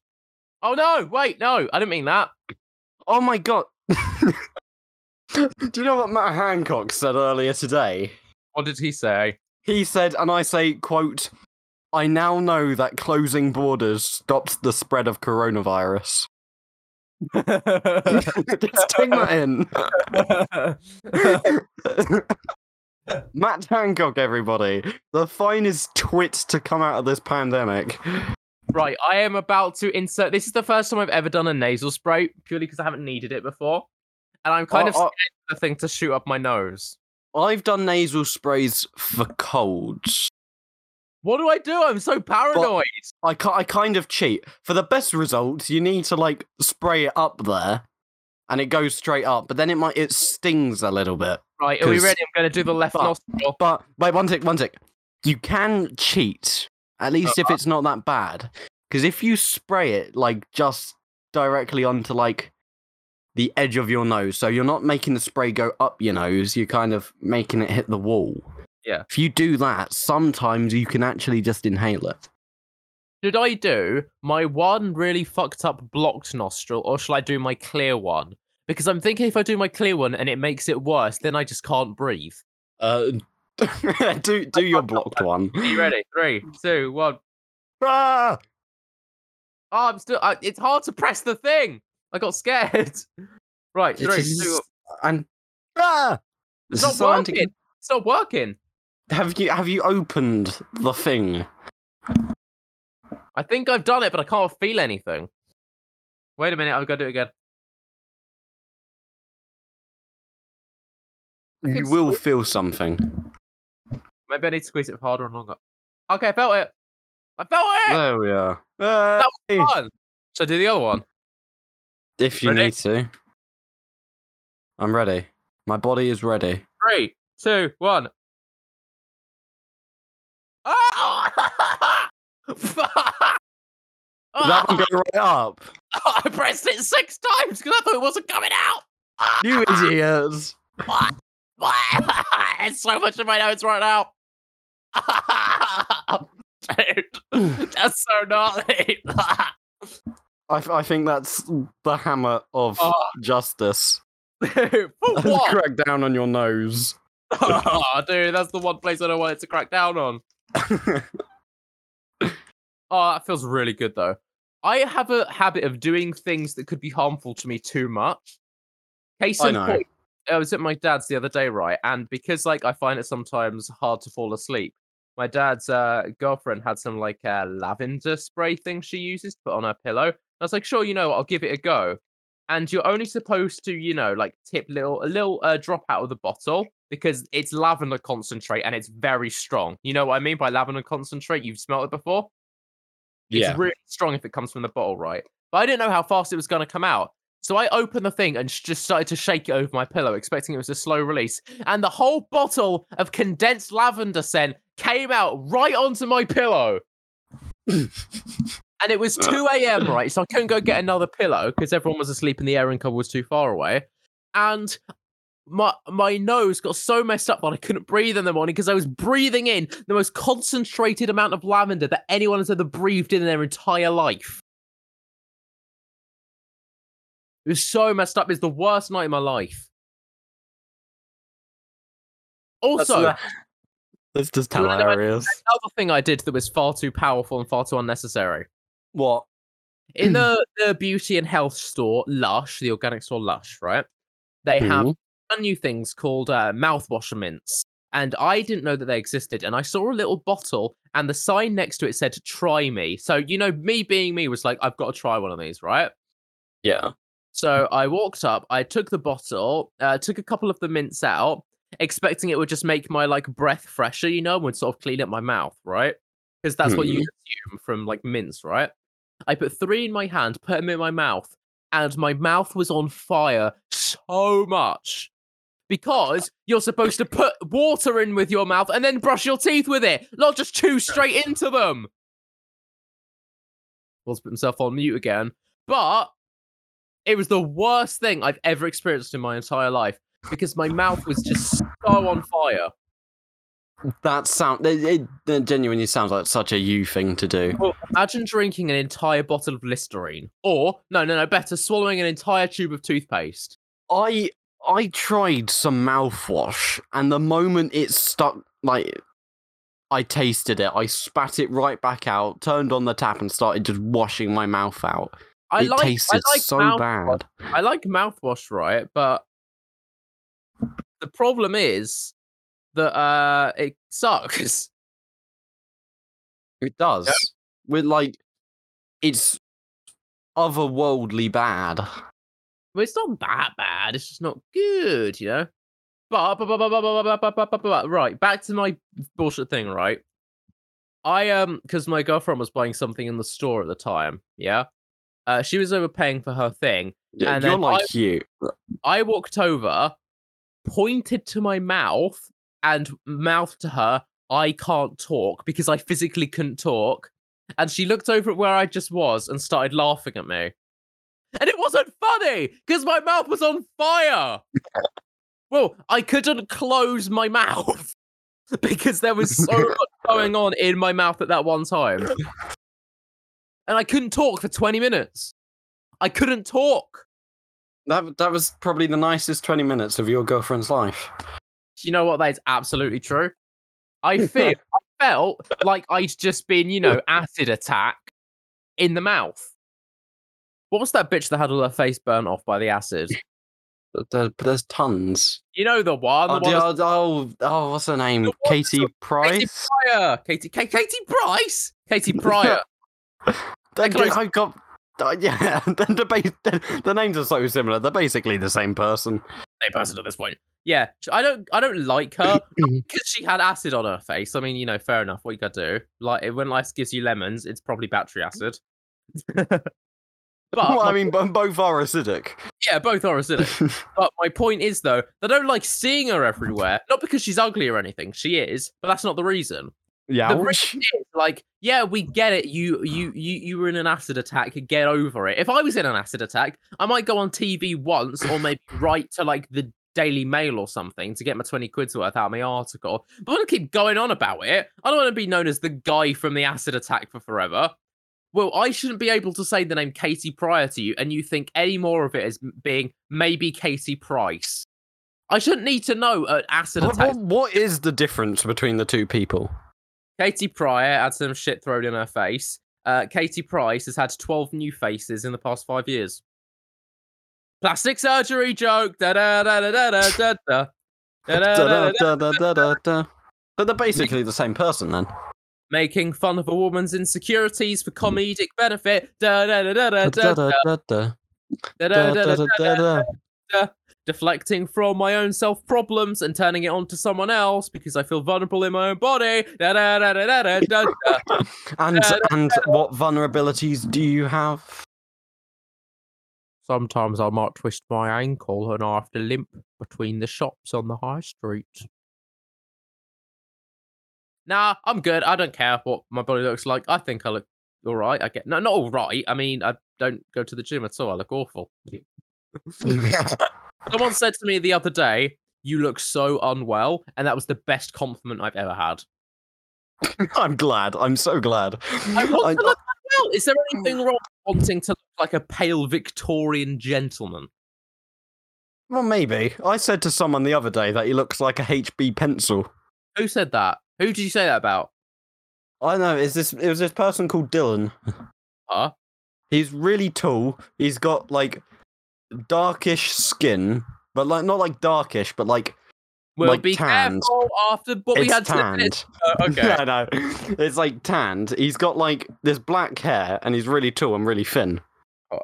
Oh no! Wait, no, I didn't mean that. Oh my god. Do you know what Matt Hancock said earlier today? What did he say? He said, and I say, quote, I now know that closing borders stopped the spread of coronavirus. Just take that in. Matt Hancock, everybody. The finest twit to come out of this pandemic. right, I am about to insert. This is the first time I've ever done a nasal spray, purely because I haven't needed it before, and I'm kind oh, of I- scared of the thing to shoot up my nose. I've done nasal sprays for colds. What do I do? I'm so paranoid. I, ki- I kind of cheat. For the best results, you need to like spray it up there, and it goes straight up. But then it might it stings a little bit. Right, are we ready? I'm going to do the left but- nostril. But wait, one tick, one tick. You can cheat, at least if uh-huh. it's not that bad. Because if you spray it like just directly onto like the edge of your nose, so you're not making the spray go up your nose, you're kind of making it hit the wall. Yeah. If you do that, sometimes you can actually just inhale it. Should I do my one really fucked up blocked nostril, or shall I do my clear one? Because I'm thinking if I do my clear one and it makes it worse, then I just can't breathe. Uh, do do your blocked one. Are you ready? Three, two, one. Ah! Oh, I'm still. I, it's hard to press the thing. I got scared. Right, three, is- two. and ah! It's not is so anti- working. It's not working. Have you have you opened the thing? I think I've done it, but I can't feel anything. Wait a minute. I've got to do it again. You will feel something. Maybe I need to squeeze it harder and longer. Okay, I felt it. I felt it. There we are. Uh, That Fun. So do the other one. If you Ready? need to. I'm ready. My body is ready. Three, two, one. Ah! That one go right up. I pressed it six times because I thought it wasn't coming out. You idiots. it's so much in my notes right now. Dude, that's so gnarly. I, I think that's the hammer of Oh. justice. For? Crack down on your nose. oh, dude, that's the one place I don't want it to crack down on. Oh, that feels really good though. I have a habit of doing things that could be harmful to me too much. Case I in know. point, I was at my dad's the other day, right? And because like I find it sometimes hard to fall asleep, my dad's uh, girlfriend had some like uh, lavender spray thing she uses to put on her pillow. I was like, sure, you know, what, I'll give it a go. And you're only supposed to, you know, like tip little a little uh, drop out of the bottle because it's lavender concentrate and it's very strong. You know what I mean by lavender concentrate? You've smelled it before. It's really strong if it comes from the bottle, right? But I didn't know how fast it was going to come out. So I opened the thing and just started to shake it over my pillow, expecting it was a slow release. And the whole bottle of condensed lavender scent came out right onto my pillow. and it was uh. 2 a.m., right? So I couldn't go get another pillow because everyone was asleep and the airing cover was too far away. And my my nose got so messed up that I couldn't breathe in the morning because I was breathing in the most concentrated amount of lavender that anyone has ever breathed in their entire life. It was so messed up. It's the worst night of my life. Also, la- that's just You wanna know what- hilarious. another thing I did that was far too powerful and far too unnecessary. What? In the, the beauty and health store, Lush, the organic store Lush, right? They have Mhm. new things called uh, mouthwash mints. And I didn't know that they existed. And I saw a little bottle, and the sign next to it said, Try me. So, you know, me being me was like, I've got to try one of these, right? Yeah. So I walked up, I took the bottle, uh, took a couple of the mints out, expecting it would just make my like breath fresher, you know, would sort of clean up my mouth, right? Because that's what you assume from like mints, right? I put three in my hand, put them in my mouth, and my mouth was on fire so much. Because you're supposed to put water in with your mouth and then brush your teeth with it, not just chew straight into them. Will's put himself on mute again. But it was the worst thing I've ever experienced in my entire life because my mouth was just so on fire. That sound it, it, genuinely sounds like such a you thing to do. Well, imagine drinking an entire bottle of Listerine, or no, no, no, better, swallowing an entire tube of toothpaste. I I tried some mouthwash, and the moment it stuck, like I tasted it, I spat it right back out, turned on the tap, and started just washing my mouth out. I it like, tasted I like so mouthwash. bad. I like mouthwash, right? But the problem is that uh it sucks. It does. Yeah. Like it's otherworldly bad. Well, it's not that bad. It's just not good, you know. But, but, but, right, back to my bullshit thing, right? I um, because my girlfriend was buying something in the store at the time. Yeah, uh, she was overpaying for her thing. Yeah, and you're like I, you. I walked over, pointed to my mouth, and mouthed to her, "I can't talk," because I physically couldn't talk. And she looked over at where I just was and started laughing at me. And it wasn't funny because my mouth was on fire. well, I couldn't close my mouth because there was so much going on in my mouth at that one time. And I couldn't talk for 20 minutes. I couldn't talk. That that was probably the nicest twenty minutes of your girlfriend's life. You know what? That is absolutely true. I feel I felt like I'd just been, you know, acid attack in the mouth. What was that bitch that had all her face burnt off by the acid? There, there's tons. You know the one. The Oh, one the- oh, oh, oh, what's her name? Katie Katie Price. Piper. Katie, Ka- Katie Price. Katie Piper. Then close. I got. Uh, yeah, the, the, the, the names are so similar. They're basically the same person. Same person at this point. Yeah, I don't. I don't like her because she had acid on her face. I mean, you know, fair enough. What you gotta do? Like eh, when life gives you lemons, it's probably battery acid. but well, I mean, bo- both are acidic. Yeah, both are acidic. but my point is, though, I don't like seeing her everywhere. Not because she's ugly or anything. She is, but that's not the reason. Yeah, The is, like, yeah, we get it. You, you, you, you were in an acid attack. Get over it. If I was in an acid attack, I might go on TV once, or maybe write to like the Daily Mail or something to get my 20 quid's worth out of my article. But I want to keep going on about it. I don't want to be known as the guy from the acid attack for forever. Well, I shouldn't be able to say the name Katie Piper to you, and you think any more of it as being maybe Katie Price. I shouldn't need to know an acid What, attack. what, what is the difference between the two people? Katie Piper had some shit thrown in her face. Uh, Katie Price has had 12 new faces in the past five years. Plastic surgery joke. Da da da da da da da da. Da, da, da, da, da. Da-da-da-da-da-da. But they're basically the same person then. Making fun of a woman's insecurities for comedic benefit. Da da da da da da da Da-da-da-da. da da da da da. Da-da-da-da-da. Deflecting from my own self problems and turning it onto someone else because I feel vulnerable in my own body. Da da da da da da da. da. And and what vulnerabilities do you have? Sometimes I might twist my ankle and I have to limp between the shops on the high street. Nah, I'm good. I don't care what my body looks like. I think I look all right. I get no, not all right. I mean, I don't go to the gym at all. I look awful. Someone said to me the other day, "You look so unwell," and that was the best compliment I've ever had. I'm glad. I'm so glad. I want I- to look unwell. Is there anything mm. wrong with wanting to look like a pale Victorian gentleman? well, maybe. I said to someone the other day that he looks like a HB pencil. Who said that? Who did you say that about? I don't know. Is this? It was this person called Dylan. Huh? He's really tall. He's got like darkish skin, but like not like darkish, but like We'll Like be tanned. careful after what we had to tanned. Oh, okay. I know. It's like tanned. He's got like this black hair, and he's really tall and really thin. Oh.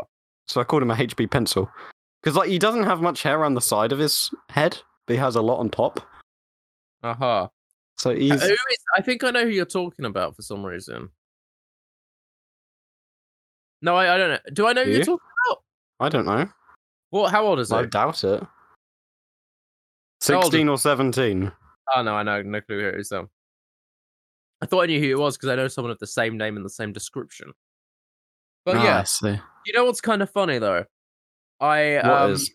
So I called him a HB pencil because like he doesn't have much hair on the side of his head, but he has a lot on top. Uh huh. So he's is? I think I know who you're talking about for some reason. No, I, I don't know. Do I know who You? you're talking? About? I don't know. What? How old is that? I he? doubt it. How old is- Sixteen or seventeen. Oh no, I know no clue who it is though. I thought I knew who it was because I know someone of the same name and the same description. But Ah, yeah, I see. you know what's kind of funny though? I What um, is?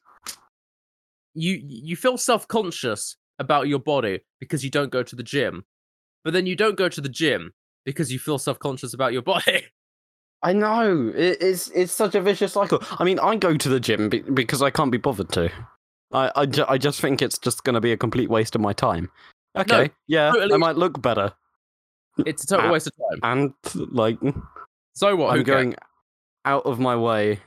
you you feel self conscious about your body because you don't go to the gym, but then you don't go to the gym because you feel self conscious about your body. I know it, it's it's such a vicious cycle. I mean, I go to the gym be- because I can't be bothered to. I I, ju- I just think it's just going to be a complete waste of my time. Okay, yeah, I might look better, It's a total waste of time. and like So what? I'm going out of my way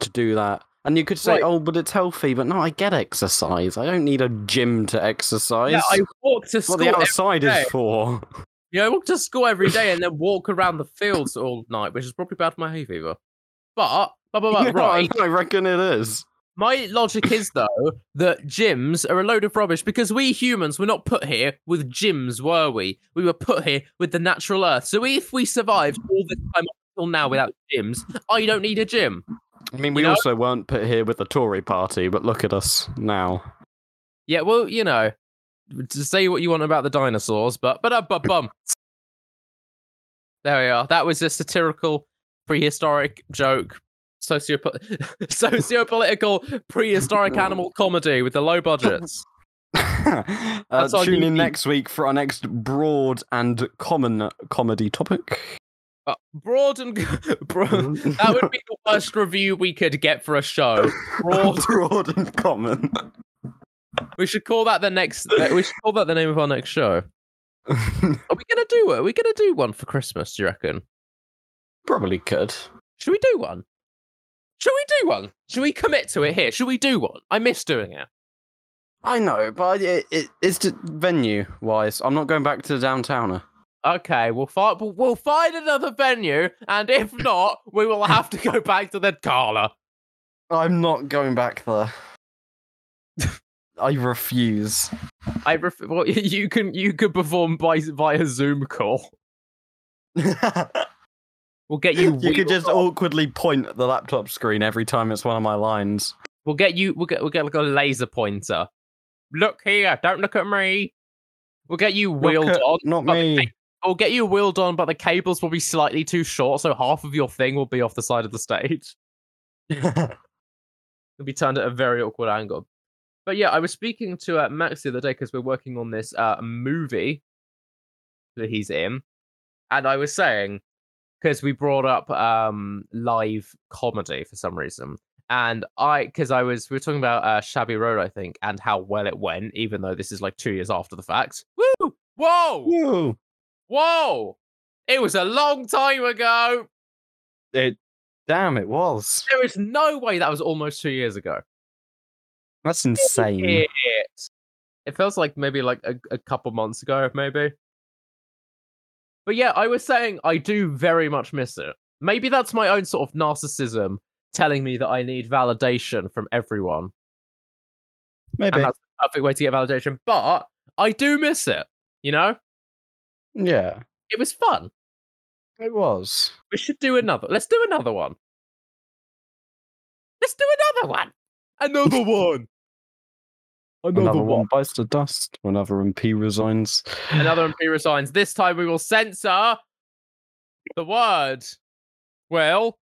to do that. And you could say, Right. "Oh, but it's healthy." But no, I get exercise. I don't need a gym to exercise. Yeah, I walk to school. what the outside is for. Yeah, I walk to school every day and then walk around the fields all night, which is probably bad for my hay fever. But, but, but, but Yeah, right. I reckon it is. My logic is though that gyms are a load of rubbish because we humans were not put here with gyms, were we? We were put here with the natural earth. So if we survived all this time until now without gyms, I don't need a gym. I mean, we know? also weren't put here with the Tory party, but look at us now. Yeah, well, you know, to say what you want about the dinosaurs, but but uh, but bum. There we are. That was a satirical, prehistoric joke, sociopo- socio-political prehistoric animal comedy with the low budgets. uh, tune in next week for our next broad and common comedy topic. Uh, broad and broad. That would be the worst review we could get for a show. Broad. broad and common. We should call that the next. Uh, we should call that the name of our next show. Are we gonna do it? Are we gonna do one for Christmas? Do you reckon? Probably could. Should we do one? Should we do one? Should we commit to it here? Should we do one? I miss doing it. I know, but it, it, it's venue wise. I'm not going back to the downtowner. Okay, we'll find we'll- we'll find another venue, and if not, we will have to go back to the Carla. I'm not going back there. I refuse. I ref- well, you can you can perform by via Zoom call. We'll get you. you could just on. awkwardly point at the laptop screen every time it's one of my lines. We'll get you. We'll get. We'll get like a laser pointer. Look here! Don't look at me. We'll get you wheeled at- on. Not but the me. We'll get you wheeled on, but the cables will be slightly too short, so half of your thing will be off the side of the stage. It'll be turned at a very awkward angle. But yeah, I was speaking to uh, Max the other day because we're working on this uh, movie that he's in, and I was saying because we brought up um, live comedy for some reason, and I because I was we were talking about uh, Shabby Road, I think, and how well it went, even though this is like two years after the fact. Woo! Whoa! Woo! Whoa! It was a long time ago. It, damn, it was. There is no way that was almost two years ago. That's insane. It, it feels like maybe like a, a couple months ago, maybe. But yeah, I was saying I do very much miss it. Maybe that's my own sort of narcissism telling me that I need validation from everyone. Maybe. And that's the perfect way to get validation. But I do miss it, you know? Yeah, It was fun. it was. We should do another. Let's do another one. Let's do another one. Another one. Another one bites the dust. Another MP resigns. Another MP resigns. This time we will censor the word. Well,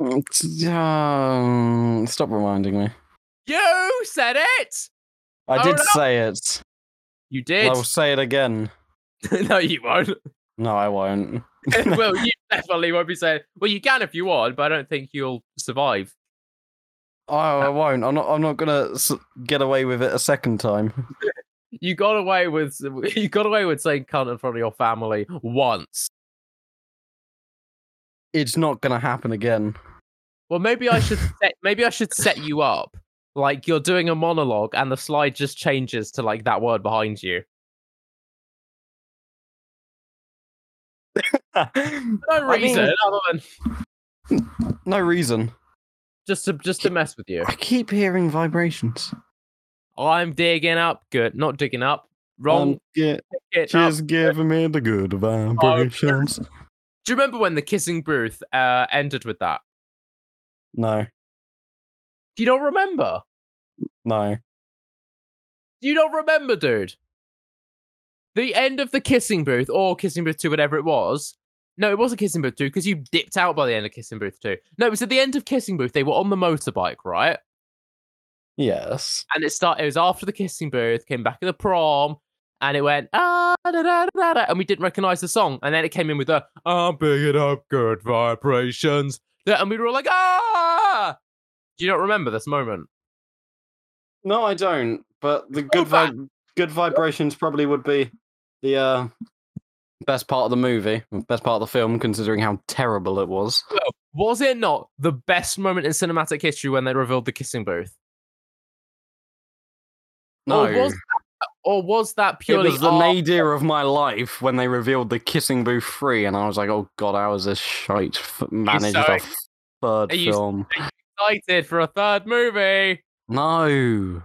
Um, stop reminding me. you said it. I Oh, did no. say it. You did. I will say it again. no, you won't. No, I won't. well, you definitely won't be saying. Well, you can if you want, but I don't think you'll survive. I, I won't. I'm not. I'm not gonna get away with it a second time. You got away with you got away with saying cunt in front of your family once. It's not gonna happen again. Well, maybe I should set, maybe I should set you up like you're doing a monologue and the slide just changes to like that word behind you. No I reason mean- no reason. Just to just to mess with you. I keep hearing vibrations. I'm digging up. Good, not digging up. Wrong. Um, yeah, Pick up. she's giving me the good vibrations. Do you remember when the kissing booth uh, ended with that? No, Do you not remember? no. Do you not remember, dude? The end of the kissing booth or kissing booth two, whatever it was. No, it wasn't kissing booth two because you dipped out by the end of kissing booth two. No, it was at the end of kissing booth. They were on the motorbike, right? Yes. and it started. It was after the kissing booth, came back at the prom, and it went ah da, da, da, da, da, and we didn't recognize the song, and then it came in with the I'm picking up good vibrations, Yeah, and we were all like ah. Do you not remember this moment? No, I don't. But the good vi- good vibrations probably would be the uh, best part of the movie, best part of the film, considering how terrible it was. Was it not the best moment in cinematic history when they revealed the kissing booth? No, Or was that, or was that it purely was the our- nadir of my life when they revealed the Kissing Booth three, and I was like, "Oh God, how is this shite f- managed so a third you- film?" excited for a third movie? No,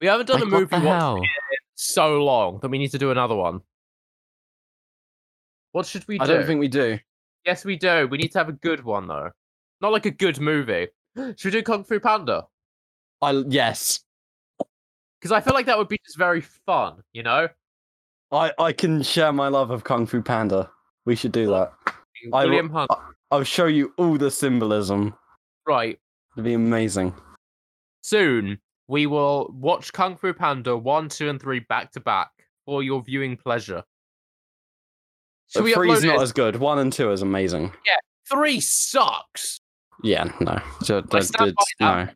We haven't done like, a movie so long that we need to do another one. What should we do? I don't think we do. Yes, we do. We need to have a good one though. Not like a good movie. Should we do Kung Fu Panda? I yes, Because I feel like that would be just very fun, you know? I I can share my love of Kung Fu Panda. We should do that. I will- William Hunt. I'll show you all the symbolism. Right. It'd be amazing. Soon we will watch Kung Fu Panda 1, 2, and 3 back to back for your viewing pleasure. Should But we three's upload not it? as good. One and two is amazing. Yeah, Three sucks. Yeah, no. So, I that- it's- no.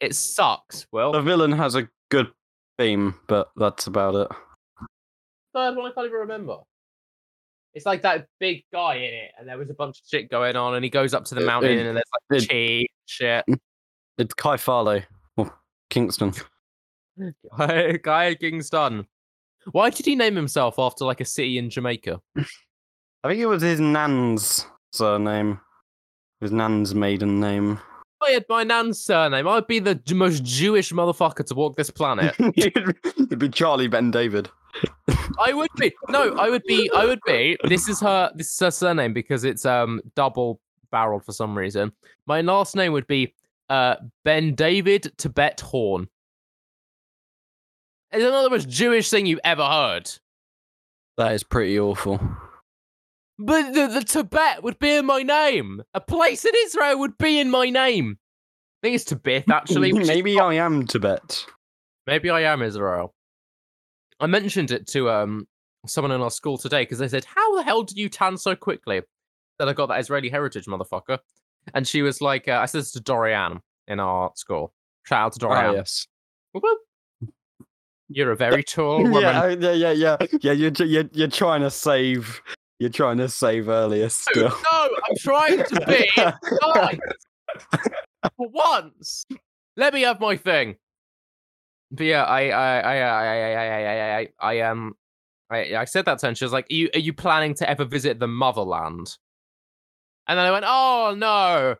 It sucks. Well, The villain has a good theme, but that's about it. third one I can't even remember. It's like that big guy in it, and there was a bunch of shit going on, and he goes up to the It- mountain, it- and there's like it- cheese shit. It's Kai Farley or Kingston. Guy Guy Kingston. Why did he name himself after like a city in Jamaica? I think it was his nan's surname. His nan's maiden name. If I had my nan's surname, I'd be the most Jewish motherfucker to walk this planet. It'd be Charlie Ben David. I would be. No, I would be. I would be. This is her. This is her surname because it's um double barreled for some reason. My last name would be uh Ben David Tibet Horn. It's not the most Jewish thing you've ever heard. That is pretty awful. But the, the Tibet would be in my name. A place in Israel would be in my name. I think it's Tibet actually. Maybe I am Tibet. Maybe I am Israel. I mentioned it to um someone in our school today because they said, "How the hell did you tan so quickly?" That I got that Israeli heritage, motherfucker. And she was like, uh, "I said this to Dorian in our school. Shout out to Dorian. Oh, yes. You're a very tall woman. Yeah, oh, yeah, yeah, yeah, yeah. You're, you're you're trying to save. You're trying to save earlier No, still. no, I'm trying to be nice for once. Let me have my thing. But yeah, I, I, I, I, I, I, I, I, I, I um, I, I said that to her, and she was like, are you, "Are you planning to ever visit the motherland?" And then I went, "Oh no,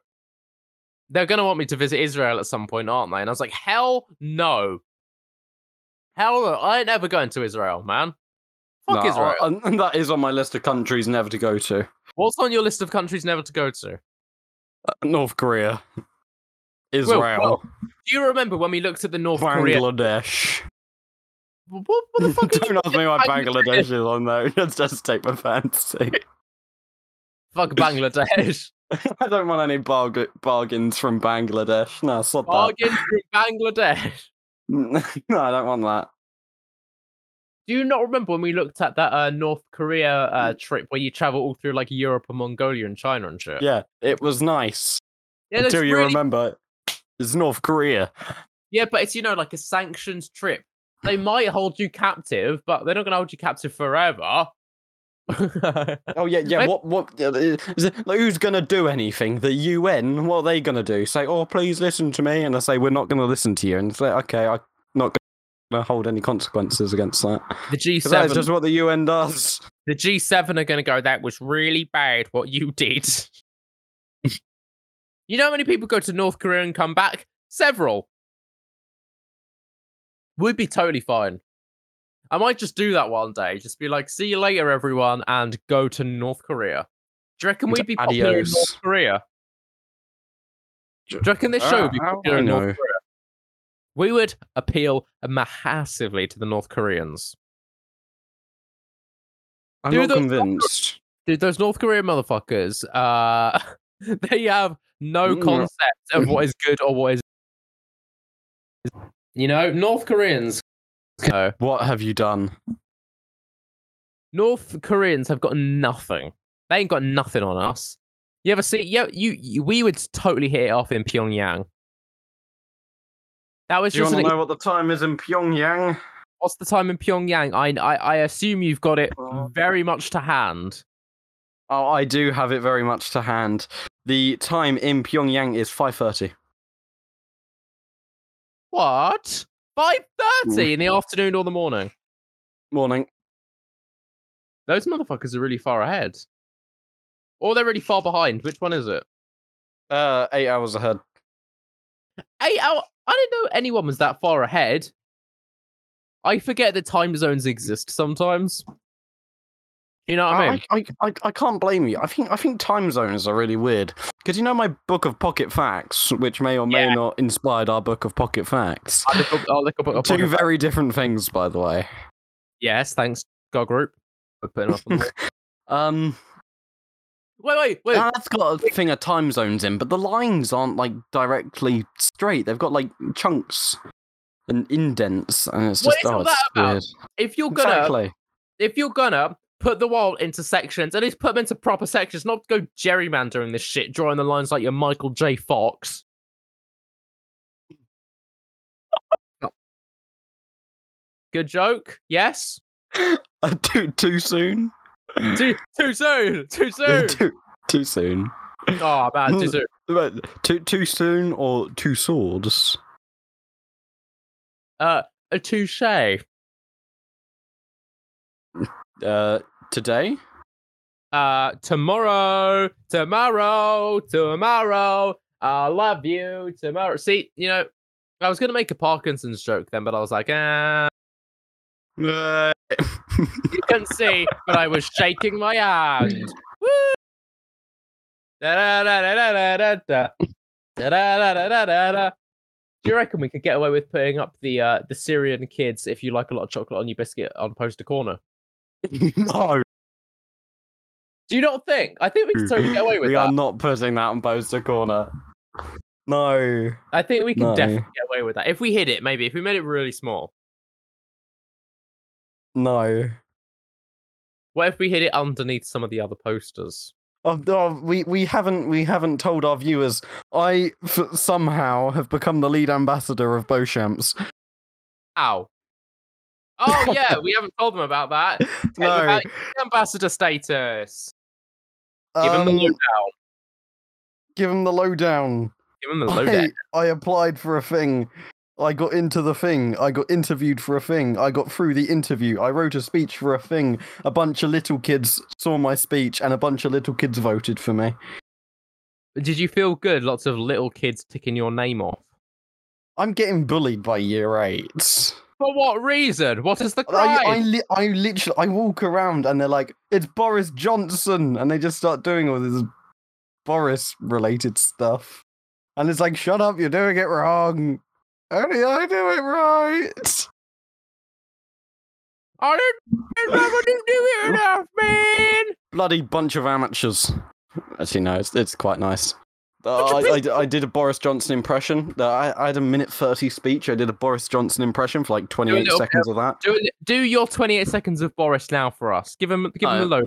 they're gonna want me to visit Israel at some point, aren't they?" And I was like, "Hell no, hell no, I ain't ever going to Israel, man. Fuck No, Israel. I- and that is on my list of countries never to go to. What's on your list of countries never to go to?" Uh, North Korea, Israel, well, Do you remember when we looked at the North Korea? Bangladesh. What, what the fuck? is- Don't ask me why Bangladesh? Bangladesh is on there. Just, just take my fancy. Fuck Bangladesh. I don't want any barg- bargains from Bangladesh. No, stop Bargain from Bangladesh. no, I don't want that. Do you not remember when we looked at that uh, North Korea uh, Mm. trip where you travel all through like Europe and Mongolia and China and shit? Yeah, it was nice yeah, until you really- remember it's North Korea. Yeah, but it's you know like a sanctions trip. They might hold you captive, but they're not going to hold you captive forever. Oh yeah, yeah. What? What? uh, it, like, who's gonna do anything? The UN? What are they gonna do? Say, oh, please listen to me, and I say, we're not gonna listen to you, and say, okay, I'm gonna hold any consequences against that. The G7, that's just what the UN does. the G7 are going to go. That was really bad. What you did. you know how many people go to North Korea and come back? Several. We'd be totally fine. I might just do that one day. Just be like, see you later, everyone, and go to North Korea. Do you reckon we'd be popular in North Korea? Do you reckon this show would be Uh, popular I in North know. Korea? We would appeal massively to the North Koreans. I'm not those- convinced. Dude, those North Korean motherfuckers, uh, they have no Mm. concept of what is good or what is. You know, North Koreans. No, What have you done? North Koreans have got nothing. They ain't got nothing on us. You ever see? Yeah, you, you we would totally hit it off in Pyongyang. That was Do you want to know what the time is in Pyongyang? what's the time in Pyongyang? I, I I assume you've got it Uh, very much to hand. Oh, I do have it very much to hand. The time in Pyongyang is five thirty. What? Five thirty in the afternoon or the morning? Morning. Those motherfuckers are really far ahead. Or they're really far behind. Which one is it? Uh, eight hours ahead. Eight hour. I didn't know anyone was that far ahead. I forget that time zones exist sometimes. You know what I mean? I, I, I, I can't blame you. I think I think time zones are really weird. Because you know my book of pocket facts, which may or may Yeah. not inspired our book of pocket facts. I'll look up, I'll look up, up Two very different things, by the way. Yes, thanks, God Group, for putting up Um, Wait, wait, wait. now that's got a thing of time zones in, but the lines aren't like directly straight. They've got like chunks and indents, and it's just is oh, all that if you're gonna, Exactly. if you're gonna put the world into sections, at least put them into proper sections, not go gerrymandering this shit, drawing the lines like you're Michael J. Fox. Good joke. Yes. Too too soon. Too too soon. Too soon. too too soon. Oh man, too soon. But Too too soon or two swords? Uh, a touche. Uh, today. Uh, tomorrow, tomorrow, tomorrow. I love you tomorrow. See, you know, I was gonna make a Parkinson's joke then, but I was like, ah. Uh, You can see, but I was shaking my hand. Do you reckon we could get away with putting up the uh, the Syrian kids if you like a lot of chocolate on your biscuit on poster corner? no, Do you not think? I think we could totally get away with we that. We are not putting that on poster corner. No. I think we can No. definitely get away with that. If we hit it, maybe. If we made it really small. No. What if we hid it underneath some of the other posters? Oh, oh, we we haven't we haven't told our viewers. I f- somehow have become the lead ambassador of Beauchamps. Ow. Oh yeah, we haven't told them about that. Tell No. about ambassador status. Give them the Um, lowdown. give him the lowdown. Give them the lowdown. I, I applied for a thing. I got into the thing. I got interviewed for a thing. I got through the interview. I wrote a speech for a thing. A bunch of little kids saw my speech, and a bunch of little kids voted for me. Did you feel good? Lots of little kids ticking your name off. I'm getting bullied by year eights. For what reason? What is the I. I, li- I literally, I walk around and they're like, "It's Boris Johnson," and they just start doing all this Boris-related stuff, and it's like, "Shut up! You're doing it wrong." Only I do it right. I didn't, I didn't do it enough, man. Bloody bunch of amateurs. Actually, no, it's it's quite nice. Uh, I, I, d- I did a Boris Johnson impression. Uh, I, I had a minute thirty speech. I did a Boris Johnson impression for like twenty eight little seconds of that. Do, do your 28 seconds of Boris now for us. Give him, give him Uh, the lowdown.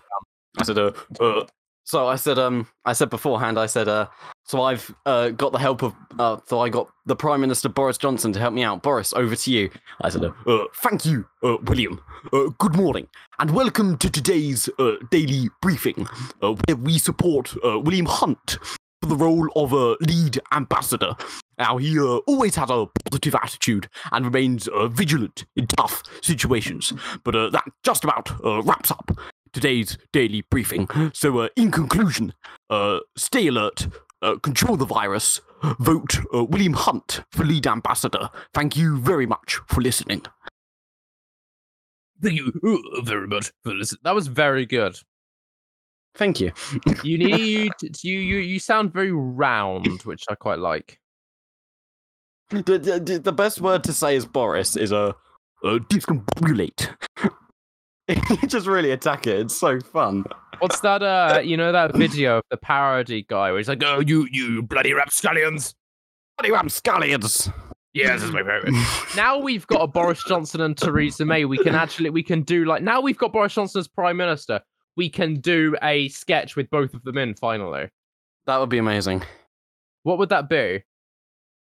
I said, uh, uh, so I said, um, I said beforehand, I said, uh, so I've uh, got the help of, uh, so I got the Prime Minister Boris Johnson to help me out. Boris, over to you. I said, uh, uh, thank you, uh, William. Uh, good morning, and welcome to today's uh, daily briefing, uh, where we support uh, William Hunt for the role of uh, lead ambassador. Now, he uh, always had a positive attitude and remains uh, vigilant in tough situations. But uh, that just about uh, wraps up today's daily briefing. So, uh, in conclusion, uh, stay alert, uh, control the virus, vote uh, William Hunt for lead ambassador. Thank you very much for listening. Thank you very much for listening. That was very good. Thank you. You need you you you sound very round, which I quite like. The, the, the- best word to say is Boris is a uh, uh, discombobulate. Just really attack it. It's so fun. What's that? Uh, you know that video of the parody guy where he's like, "Oh, you you bloody rapscallions!" Bloody ramscallions. Yeah, this is my favorite. now we've got a Boris Johnson and Theresa May. We can actually we can do like now we've got Boris Johnson as prime minister. We can do a sketch with both of them in finally. That would be amazing. What would that be?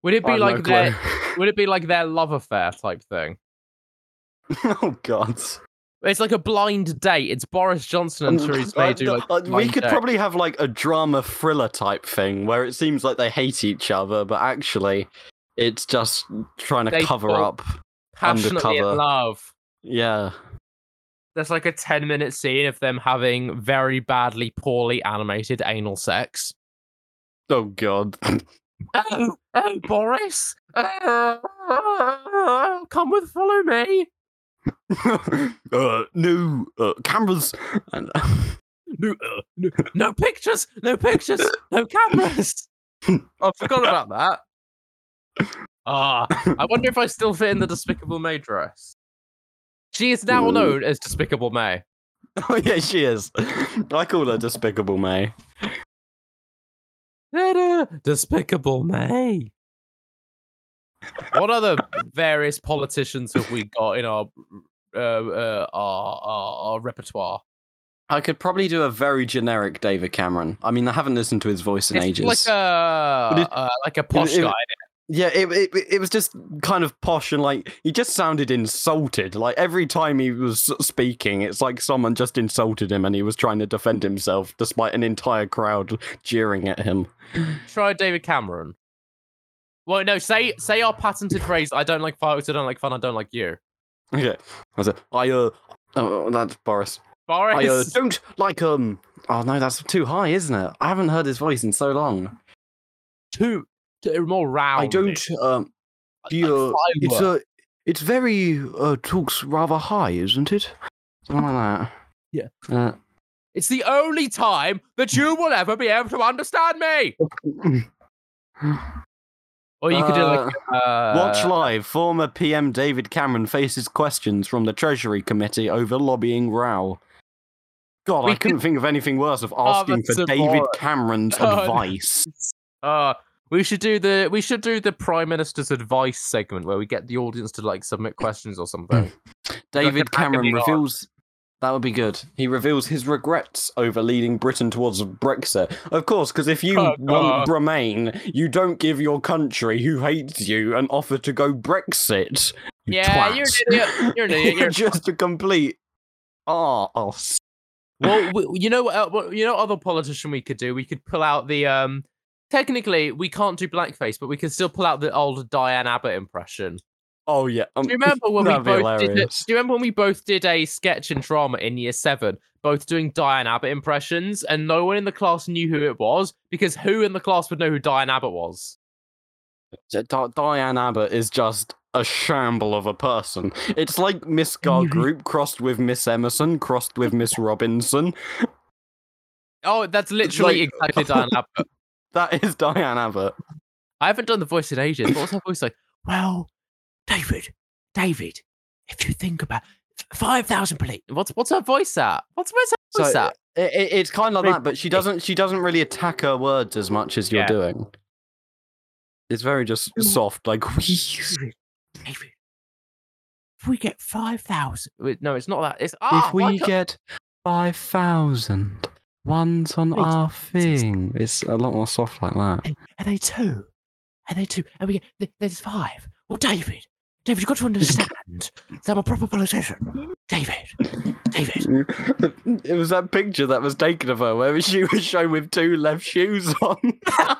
Would it be like no their would it be like their love affair type thing? oh God. It's like a blind date. It's Boris Johnson and Theresa May do like Uh, we could date. probably have like a drama thriller type thing where it seems like they hate each other, but actually it's just trying to They cover up. passionately in undercover. love. Yeah. There's like a 10 minute scene of them having very badly, poorly animated anal sex. Oh God. Oh, oh Boris, uh, come with, follow me. uh, no uh, cameras. And No, uh, no, no pictures, no pictures, no cameras. I forgot about that. Ah, I wonder if I still fit in the Despicable May dress. She is now Ooh. known as Despicable May. oh yeah, she is. I call her Despicable May. Despicable Me. What other various politicians have we got in our uh, uh, our, our, our repertoire? I could probably do a very generic David Cameron. I mean, I haven't listened to his voice in It's ages. like a it- uh, like a posh it- guy. Yeah, it, it it was just kind of posh and like he just sounded insulted. Like every time he was speaking, it's like someone just insulted him and he was trying to defend himself despite an entire crowd jeering at him. Try David Cameron. Well, no, say say our patented phrase. I don't like fireworks. I don't like fun. I don't like you. Okay, I said, I uh, oh, that's Boris. Boris. I uh, don't like um. Oh no, that's too high, isn't it? I haven't heard his voice in so long. too, too more round. I don't um. Uh, it's uh, it's very uh talks rather high, isn't it? Something like that. Yeah. Uh, It's the only time that you will ever be able to understand me. Or you could do like uh, Watch live. Former PM David Cameron faces questions from the Treasury Committee over lobbying row. God, We I couldn't think of anything worse of asking that's for so David boring. Cameron's Oh, no. advice. Uh, We should do the we should do the prime minister's advice segment where we get the audience to like submit questions or something. David Cameron reveals that would be good. He reveals his regrets over leading Britain towards Brexit. Of course, because if you Oh, want. Remain, you don't give your country who hates you an offer to go Brexit. you yeah, you're an idiot. You're an idiot. You're You're... just a complete arse. well, we, you know what? what- You know, what other politician we could do. We could pull out the um. Technically, we can't do blackface, but we can still pull out the old Diane Abbott impression. Oh yeah. Um, Do you remember when we both did? hilarious. Do you remember when we both did a sketch and drama in year seven, both doing Diane Abbott impressions, and no one in the class knew who it was because who in the class would know who Diane Abbott was? Di- Diane Abbott is just a shamble of a person. It's like Miss Gargroup crossed with Miss Emerson, crossed with Miss Robinson. Oh, that's literally like- exactly Diane Abbott. That is Diane Abbott. I haven't done the voice in ages. What was her voice like? Well, David, David, if you think about five thousand police, what's what's her voice at? What's where's her voice So at? it, it- it's kind of like that, but she doesn't. She doesn't really attack her words as much as you're Yeah. doing. It's very just soft, like David, David, if we get five thousand, no, it's not that. It's ah, if we why can't- get five thousand ones on Wait, our thing. It's a lot more soft like that. And, and they two. And they two. And we get, there's five. Well, David, David, you've got to understand that I'm a proper politician. David, David. it was that picture that was taken of her where she was shown with two left shoes on. I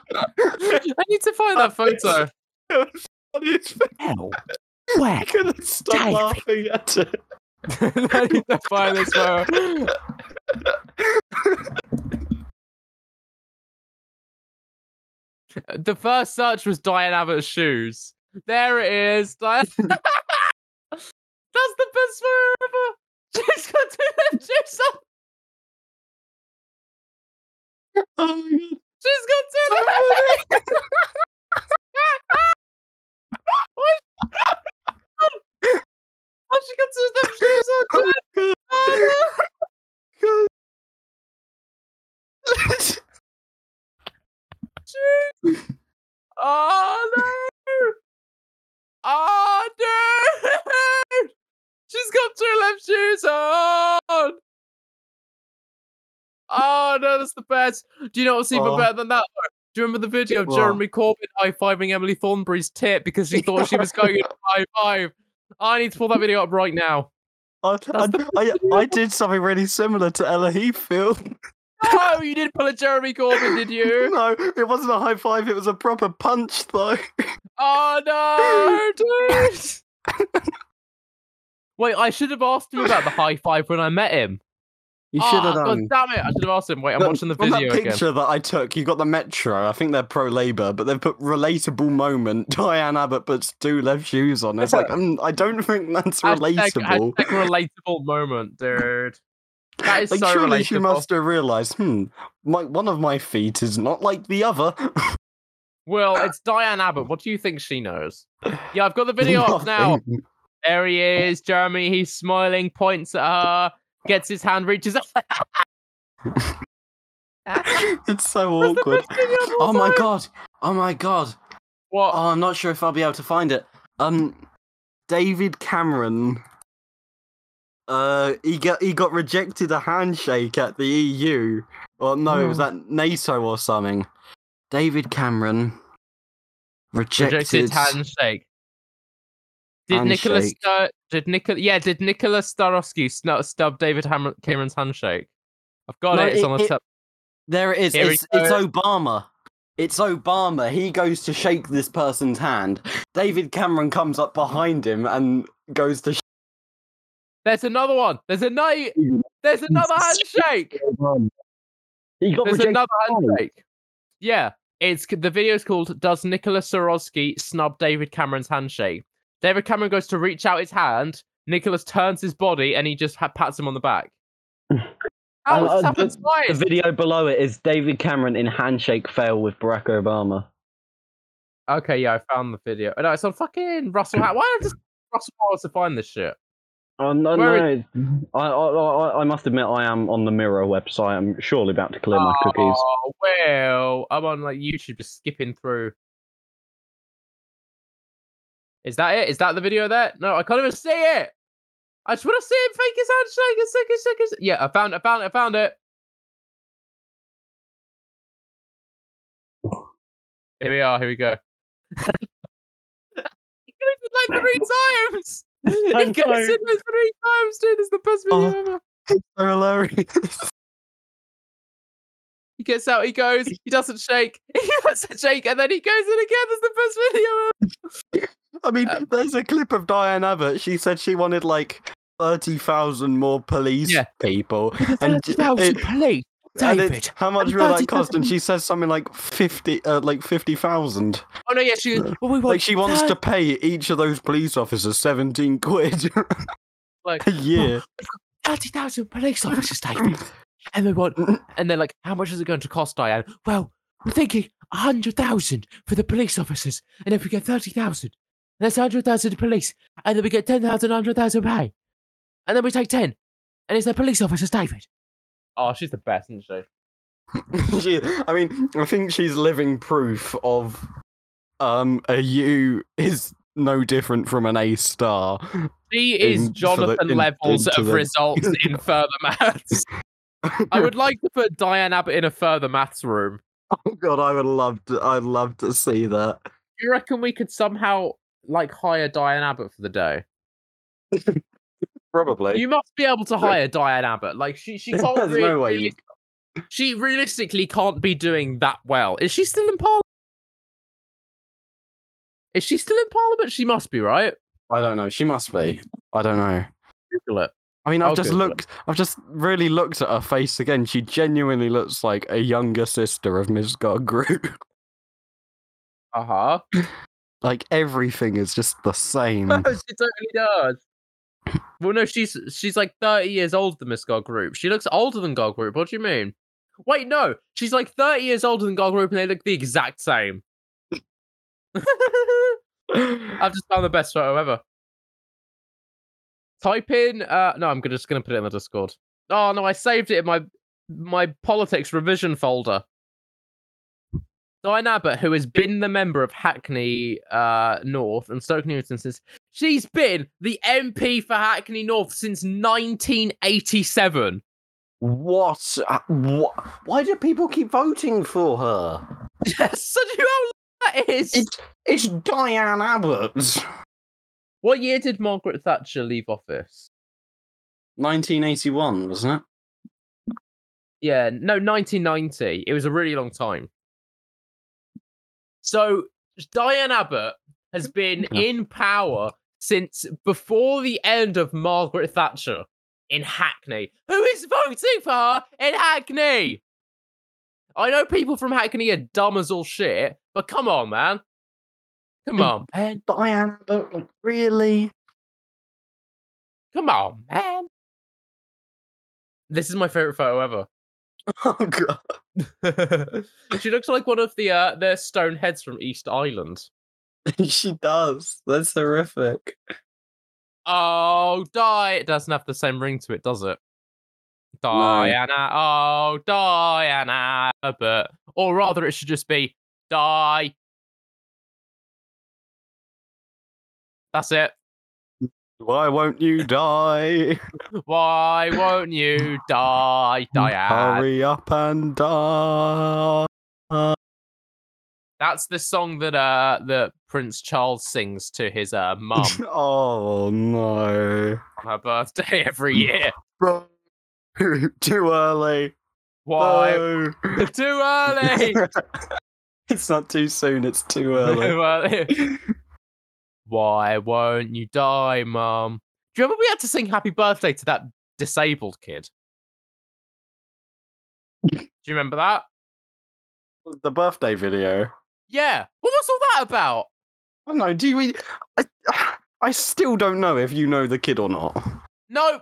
need to find that photo. It was funny as. Hell, where? I couldn't stop David. laughing at it. I need to find this photo. The first search was Diane Abbott's shoes. There it is. That's the best photo ever. She's got two left shoes on. Oh my god. She's got two left shoes. Oh, she got two left shoes on. Oh, no. Oh no! Oh no! She's got two left shoes on. Oh no, that's the best. Do you know what's even Oh. better than that? Do you remember the video of What? Jeremy Corbyn high fiving Emily Thornberry's tit because she thought she was going in a high five? I need to pull that video up right now. I, I, I, I did something really similar to Ella Heathfield. Oh, you did pull a Jeremy Corbyn, did you? No, it wasn't a high five, it was a proper punch, though. Oh no, dude! Wait, I should have asked him about the high five when I met him. You should have God done. damn it! I should have asked him. Wait, I'm But watching the from video that again. picture that I took, you got the Metro. I think they're pro Labour, but they've put relatable moment. Diane Abbott puts two left shoes on. It's like, um, I don't think that's Hashtag, relatable. hashtag relatable moment, dude. That is Like, so surely relatable. she must have realised, hmm, my, one of my feet is not like the other. Well, it's Diane Abbott. What do you think she knows? Yeah, I've got the video up now. There he is, Jeremy. He's smiling, points at her, gets his hand, reaches up. it's so awkward. best video Oh my god. Oh my god. What? Oh, I'm not sure if I'll be able to find it. Um, David Cameron. Uh, he got he got rejected a handshake at the EU. Or no, it was at NATO or something. David Cameron rejected. Rejected handshake. Did Nicholas. Star- did Nicholas yeah did Nicholas Starosky snub, stub David Ham- Cameron's handshake? I've got No, it. It's it- on the it- top. There it is. Here It's, it's. Obama. It's Obama. He goes to shake this person's hand. David Cameron comes up behind him and goes to. Sh- There's another one. There's a night. There's another handshake. He got There's rejected. another handshake. Yeah, it's the video is called "Does Nicolas Sarkozy snub David Cameron's handshake?" David Cameron goes to reach out his hand. Nicholas turns his body and he just ha- pats him on the back. How Uh, uh, The twice? video below it is David Cameron in handshake fail with Barack Obama. Okay, yeah, I found the video. No, it's on fucking Russell. Why does Russell Howard to find this shit? Oh, no, Where no. I, I, I, I must admit, I am on the Mirror website. I'm surely about to clear my oh, cookies. Oh, well, I'm on like YouTube just skipping through. Is that it? Is that the video there? No, I can't even see it. I just want to see him fake his handshake. A second, second, second. Yeah, I found it. I found it. I found it. Here we are. Here we go. he goes in like three times. He I'm goes sorry. in there three times, dude. It's the best video Oh. ever. So hilarious. He gets out, he goes, he doesn't shake, he doesn't shake, and then he goes in again. It's the best video ever. I mean, Um, there's a clip of Diane Abbott. She said she wanted like thirty thousand more police Yeah. people. And Thirty thousand police, And David. it's, how much will that cost? And she says something like fifty, uh, like fifty thousand. Oh no, yeah, she Well, we want Like she wants to pay each of those police officers seventeen quid like a year. thirty thousand police officers, David. And we want, and they're like, how much is it going to cost, Diane? well, we're thinking a hundred thousand for the police officers, and if we get thirty thousand, that's a hundred thousand police, and then we get ten thousand, hundred thousand pay, and then we take ten, and it's the police officers, David. Oh, she's the best, isn't she? she, I mean, I think she's living proof of um a U is no different from an A star. She is In- for the- Jonathan in- levels of the- results in further maths. I would like to put Diane Abbott in a further maths room. Oh god, I would love to. I'd love to see that. Do you reckon we could somehow like hire Diane Abbott for the day? Probably. You must be able to hire Diane Abbott. Like she, she can't. There's really, no way you- She realistically can't be doing that well. Is she still in Parliament? Is she still in Parliament? She must be, right? I don't know. She must be. I don't know. Google it. I mean, I've I'll just Google it. looked. I've just really looked at her face again. She genuinely looks like a younger sister of Miss Group. Uh huh. like everything is just the same. she totally does. Well, no, she's she's like thirty years older than Miss God Group. She looks older than God Group. What do you mean? Wait, no, she's like thirty years older than God Group, and they look the exact same. I've just found the best photo ever. Type in. Uh, no, I'm just gonna put it in the Discord. Oh no, I saved it in my my politics revision folder. Diane Abbott, who has been the member of Hackney uh, North and Stoke Newton since she's been the MP for Hackney North since 1987. what? Uh, what? Why do people keep voting for her? Yes, so do you know that is? It's it's Diane Abbott. What year did Margaret Thatcher leave office? 1981, wasn't it? Yeah, no, 1990. It was a really long time. So Diane Abbott has been Yeah. in power since before the end of Margaret Thatcher in Hackney. Who is voting for her in Hackney? I know people from Hackney are dumb as all shit, but come on, man. Come on, man. Diane Abbott, like, really? Come on, man. This is my favorite photo ever. Oh god, she looks like one of the uh, the stone heads from Easter Island. she does. That's horrific. Oh, die! It doesn't have the same ring to it, does it? Diana. Oh, Diana. But or rather, it should just be die. That's it. Why won't you die? Why won't you die, Diane? Hurry up and die. That's the song that uh that Prince Charles sings to his uh mum oh no. on her birthday every year. Bro. Too early. Why? No. Too early. it's not too soon, it's too early. Why won't you die, Mum? Do you remember we had to sing happy birthday to that disabled kid? Do you remember that? the birthday video. Yeah. What was all that about? I don't know, do we I, I still don't know if you know the kid or not. No.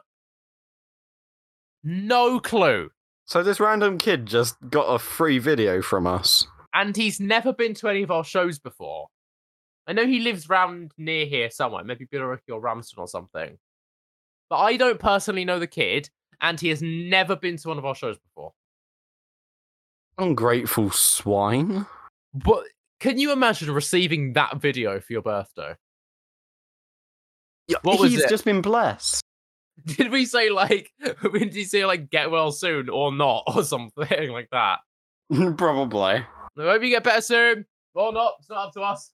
No clue. So this random kid just got a free video from us. And he's never been to any of our shows before. I know he lives round near here somewhere, maybe Billericay or Ramsden or something. but I don't personally know the kid, and he has never been to one of our shows before. Ungrateful swine. But can you imagine receiving that video for your birthday? Yeah, What was He's it? just been blessed. Did we say like, did he say like get well soon or not or something like that? Probably. I hope you get better soon or not. It's not up to us.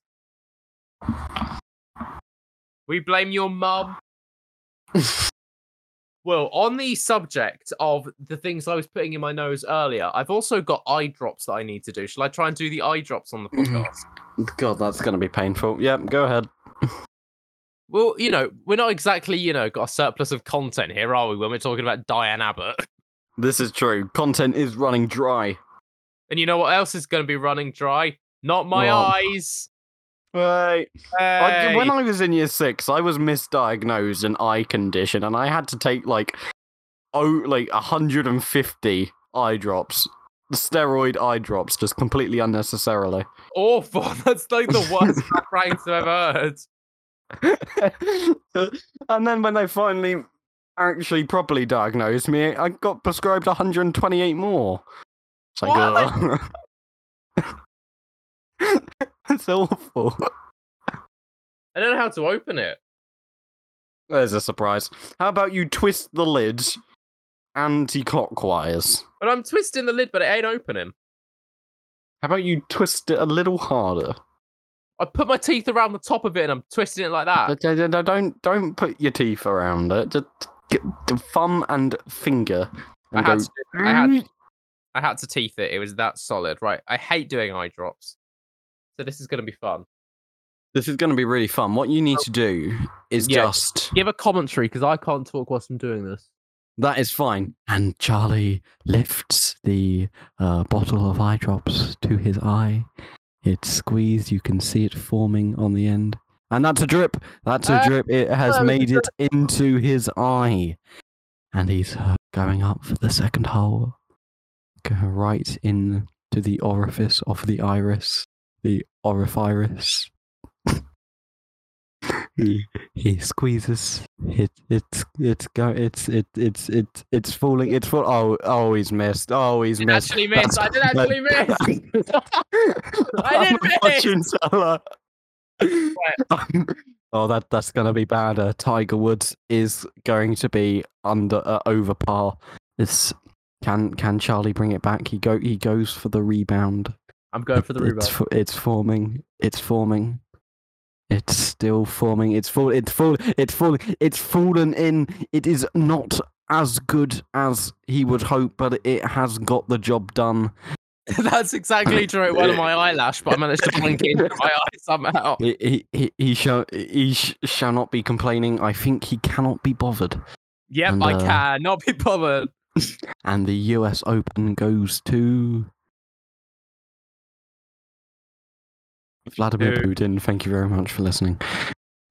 We blame your mum. Well, on the subject of the things I was putting in my nose earlier, I've also got eye drops that I need to do. Shall I try and do the eye drops on the mm-hmm. podcast? God, that's gonna be painful. Yep, go ahead. well, you know, we're not exactly, you know, got a surplus of content here, are we, when we're talking about Diane Abbott? This is true. Content is running dry. And you know what else is going to be running dry? Not my eyes. Right. I, when I was in year six, I was misdiagnosed an eye condition, and I had to take like oh, like 150 eye drops, steroid eye drops, just completely unnecessarily. Awful. That's like the worst pranks I've ever heard. and then when they finally actually properly diagnosed me, I got prescribed 128 more. It's like. it's awful. I don't know how to open it. There's a surprise. How about you twist the lid anti-clockwise? But I'm twisting the lid, but it ain't opening. How about you twist it a little harder? I put my teeth around the top of it and I'm twisting it like that. Don't- uh, Don't don't don't put your teeth around it. Just get the thumb and finger. I had, go, to, I had I had to teeth it. It was that solid. Right. I hate doing eye drops. So this is going to be fun. This is going to be really fun. What you need to do is Yeah. just Give a commentary because I can't talk whilst I'm doing this. that is fine. And Charlie lifts the uh, bottle of eye drops to his eye. It's squeezed. You can see it forming on the end. And that's a drip. That's a Ah, drip. It has that was a made it into his eye. And he's uh, going up for the second hole. Go right in to the orifice of the iris. The orifice. he he squeezes. It it's it's go it's it it's it's it's falling. It's fall. Oh oh he's missed. Oh he's I did missed. actually miss. I did actually miss. I didn't miss. Fortune teller. Um, oh, that that's gonna be bad. Uh, Tiger Woods is going to be under uh, over par. This can can Charlie bring it back? He go he goes for the rebound. I'm going for the It's rebound. it's forming. It's forming. It's still forming. It's fall. It's fall. It's falling. It's fallen in. It is not as good as he would hope, but it has got the job done. That's exactly true. It went on my eyelash, but I managed to blink it into my eye somehow. He he he, he shall he sh- shall not be complaining. I think he cannot be bothered. Yep, And, I uh, can. Not be bothered. And the U.S. Open goes to Vladimir Who? Putin. Thank you very much for listening.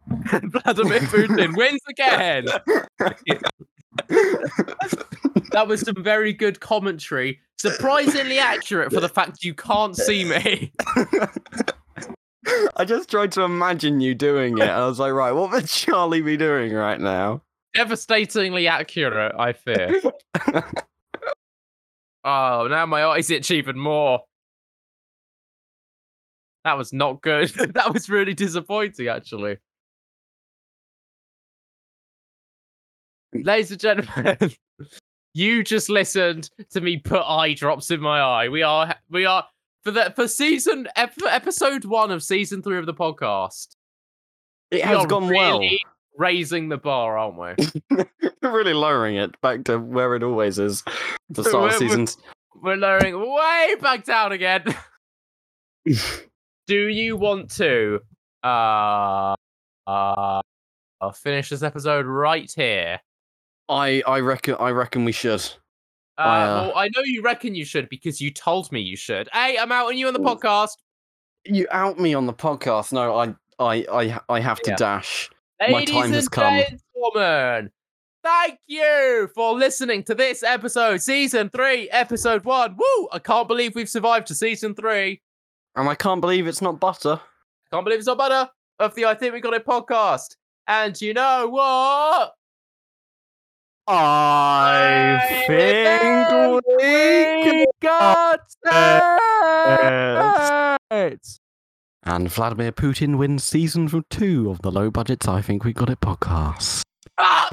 Vladimir Putin wins again. That was some very good commentary. Surprisingly accurate for the fact you can't see me. I just tried to imagine you doing it. I was like, right, what would Charlie be doing right now? Devastatingly accurate, I fear. Oh, now my eyes itch even more. That was not good. that was really disappointing, actually. Ladies and gentlemen, you just listened to me put eye drops in my eye. We are, we are for the for season for episode one of season three of the podcast. It we has gone well. raising the bar, aren't we? We're really lowering it back to where it always is. The start of We're- we're- seasons. We're lowering way back down again. Do you want to uh uh I'll finish this episode right here? I I reckon I reckon we should. Uh, I, uh, well, I know you reckon you should because you told me you should. Hey, I'm out on you on the podcast. You out me on the podcast. No, I I I I have to Yeah. dash. My Ladies time and has come. gentlemen, thank you for listening to this episode, season three, episode one. Woo! I can't believe we've survived to season three. And I can't believe it's not butter. Can't believe it's not butter of the I Think We Got It podcast. And you know what? I, I think we got it. And Vladimir Putin wins season two of the low-budgets I Think We Got It podcast. Ah!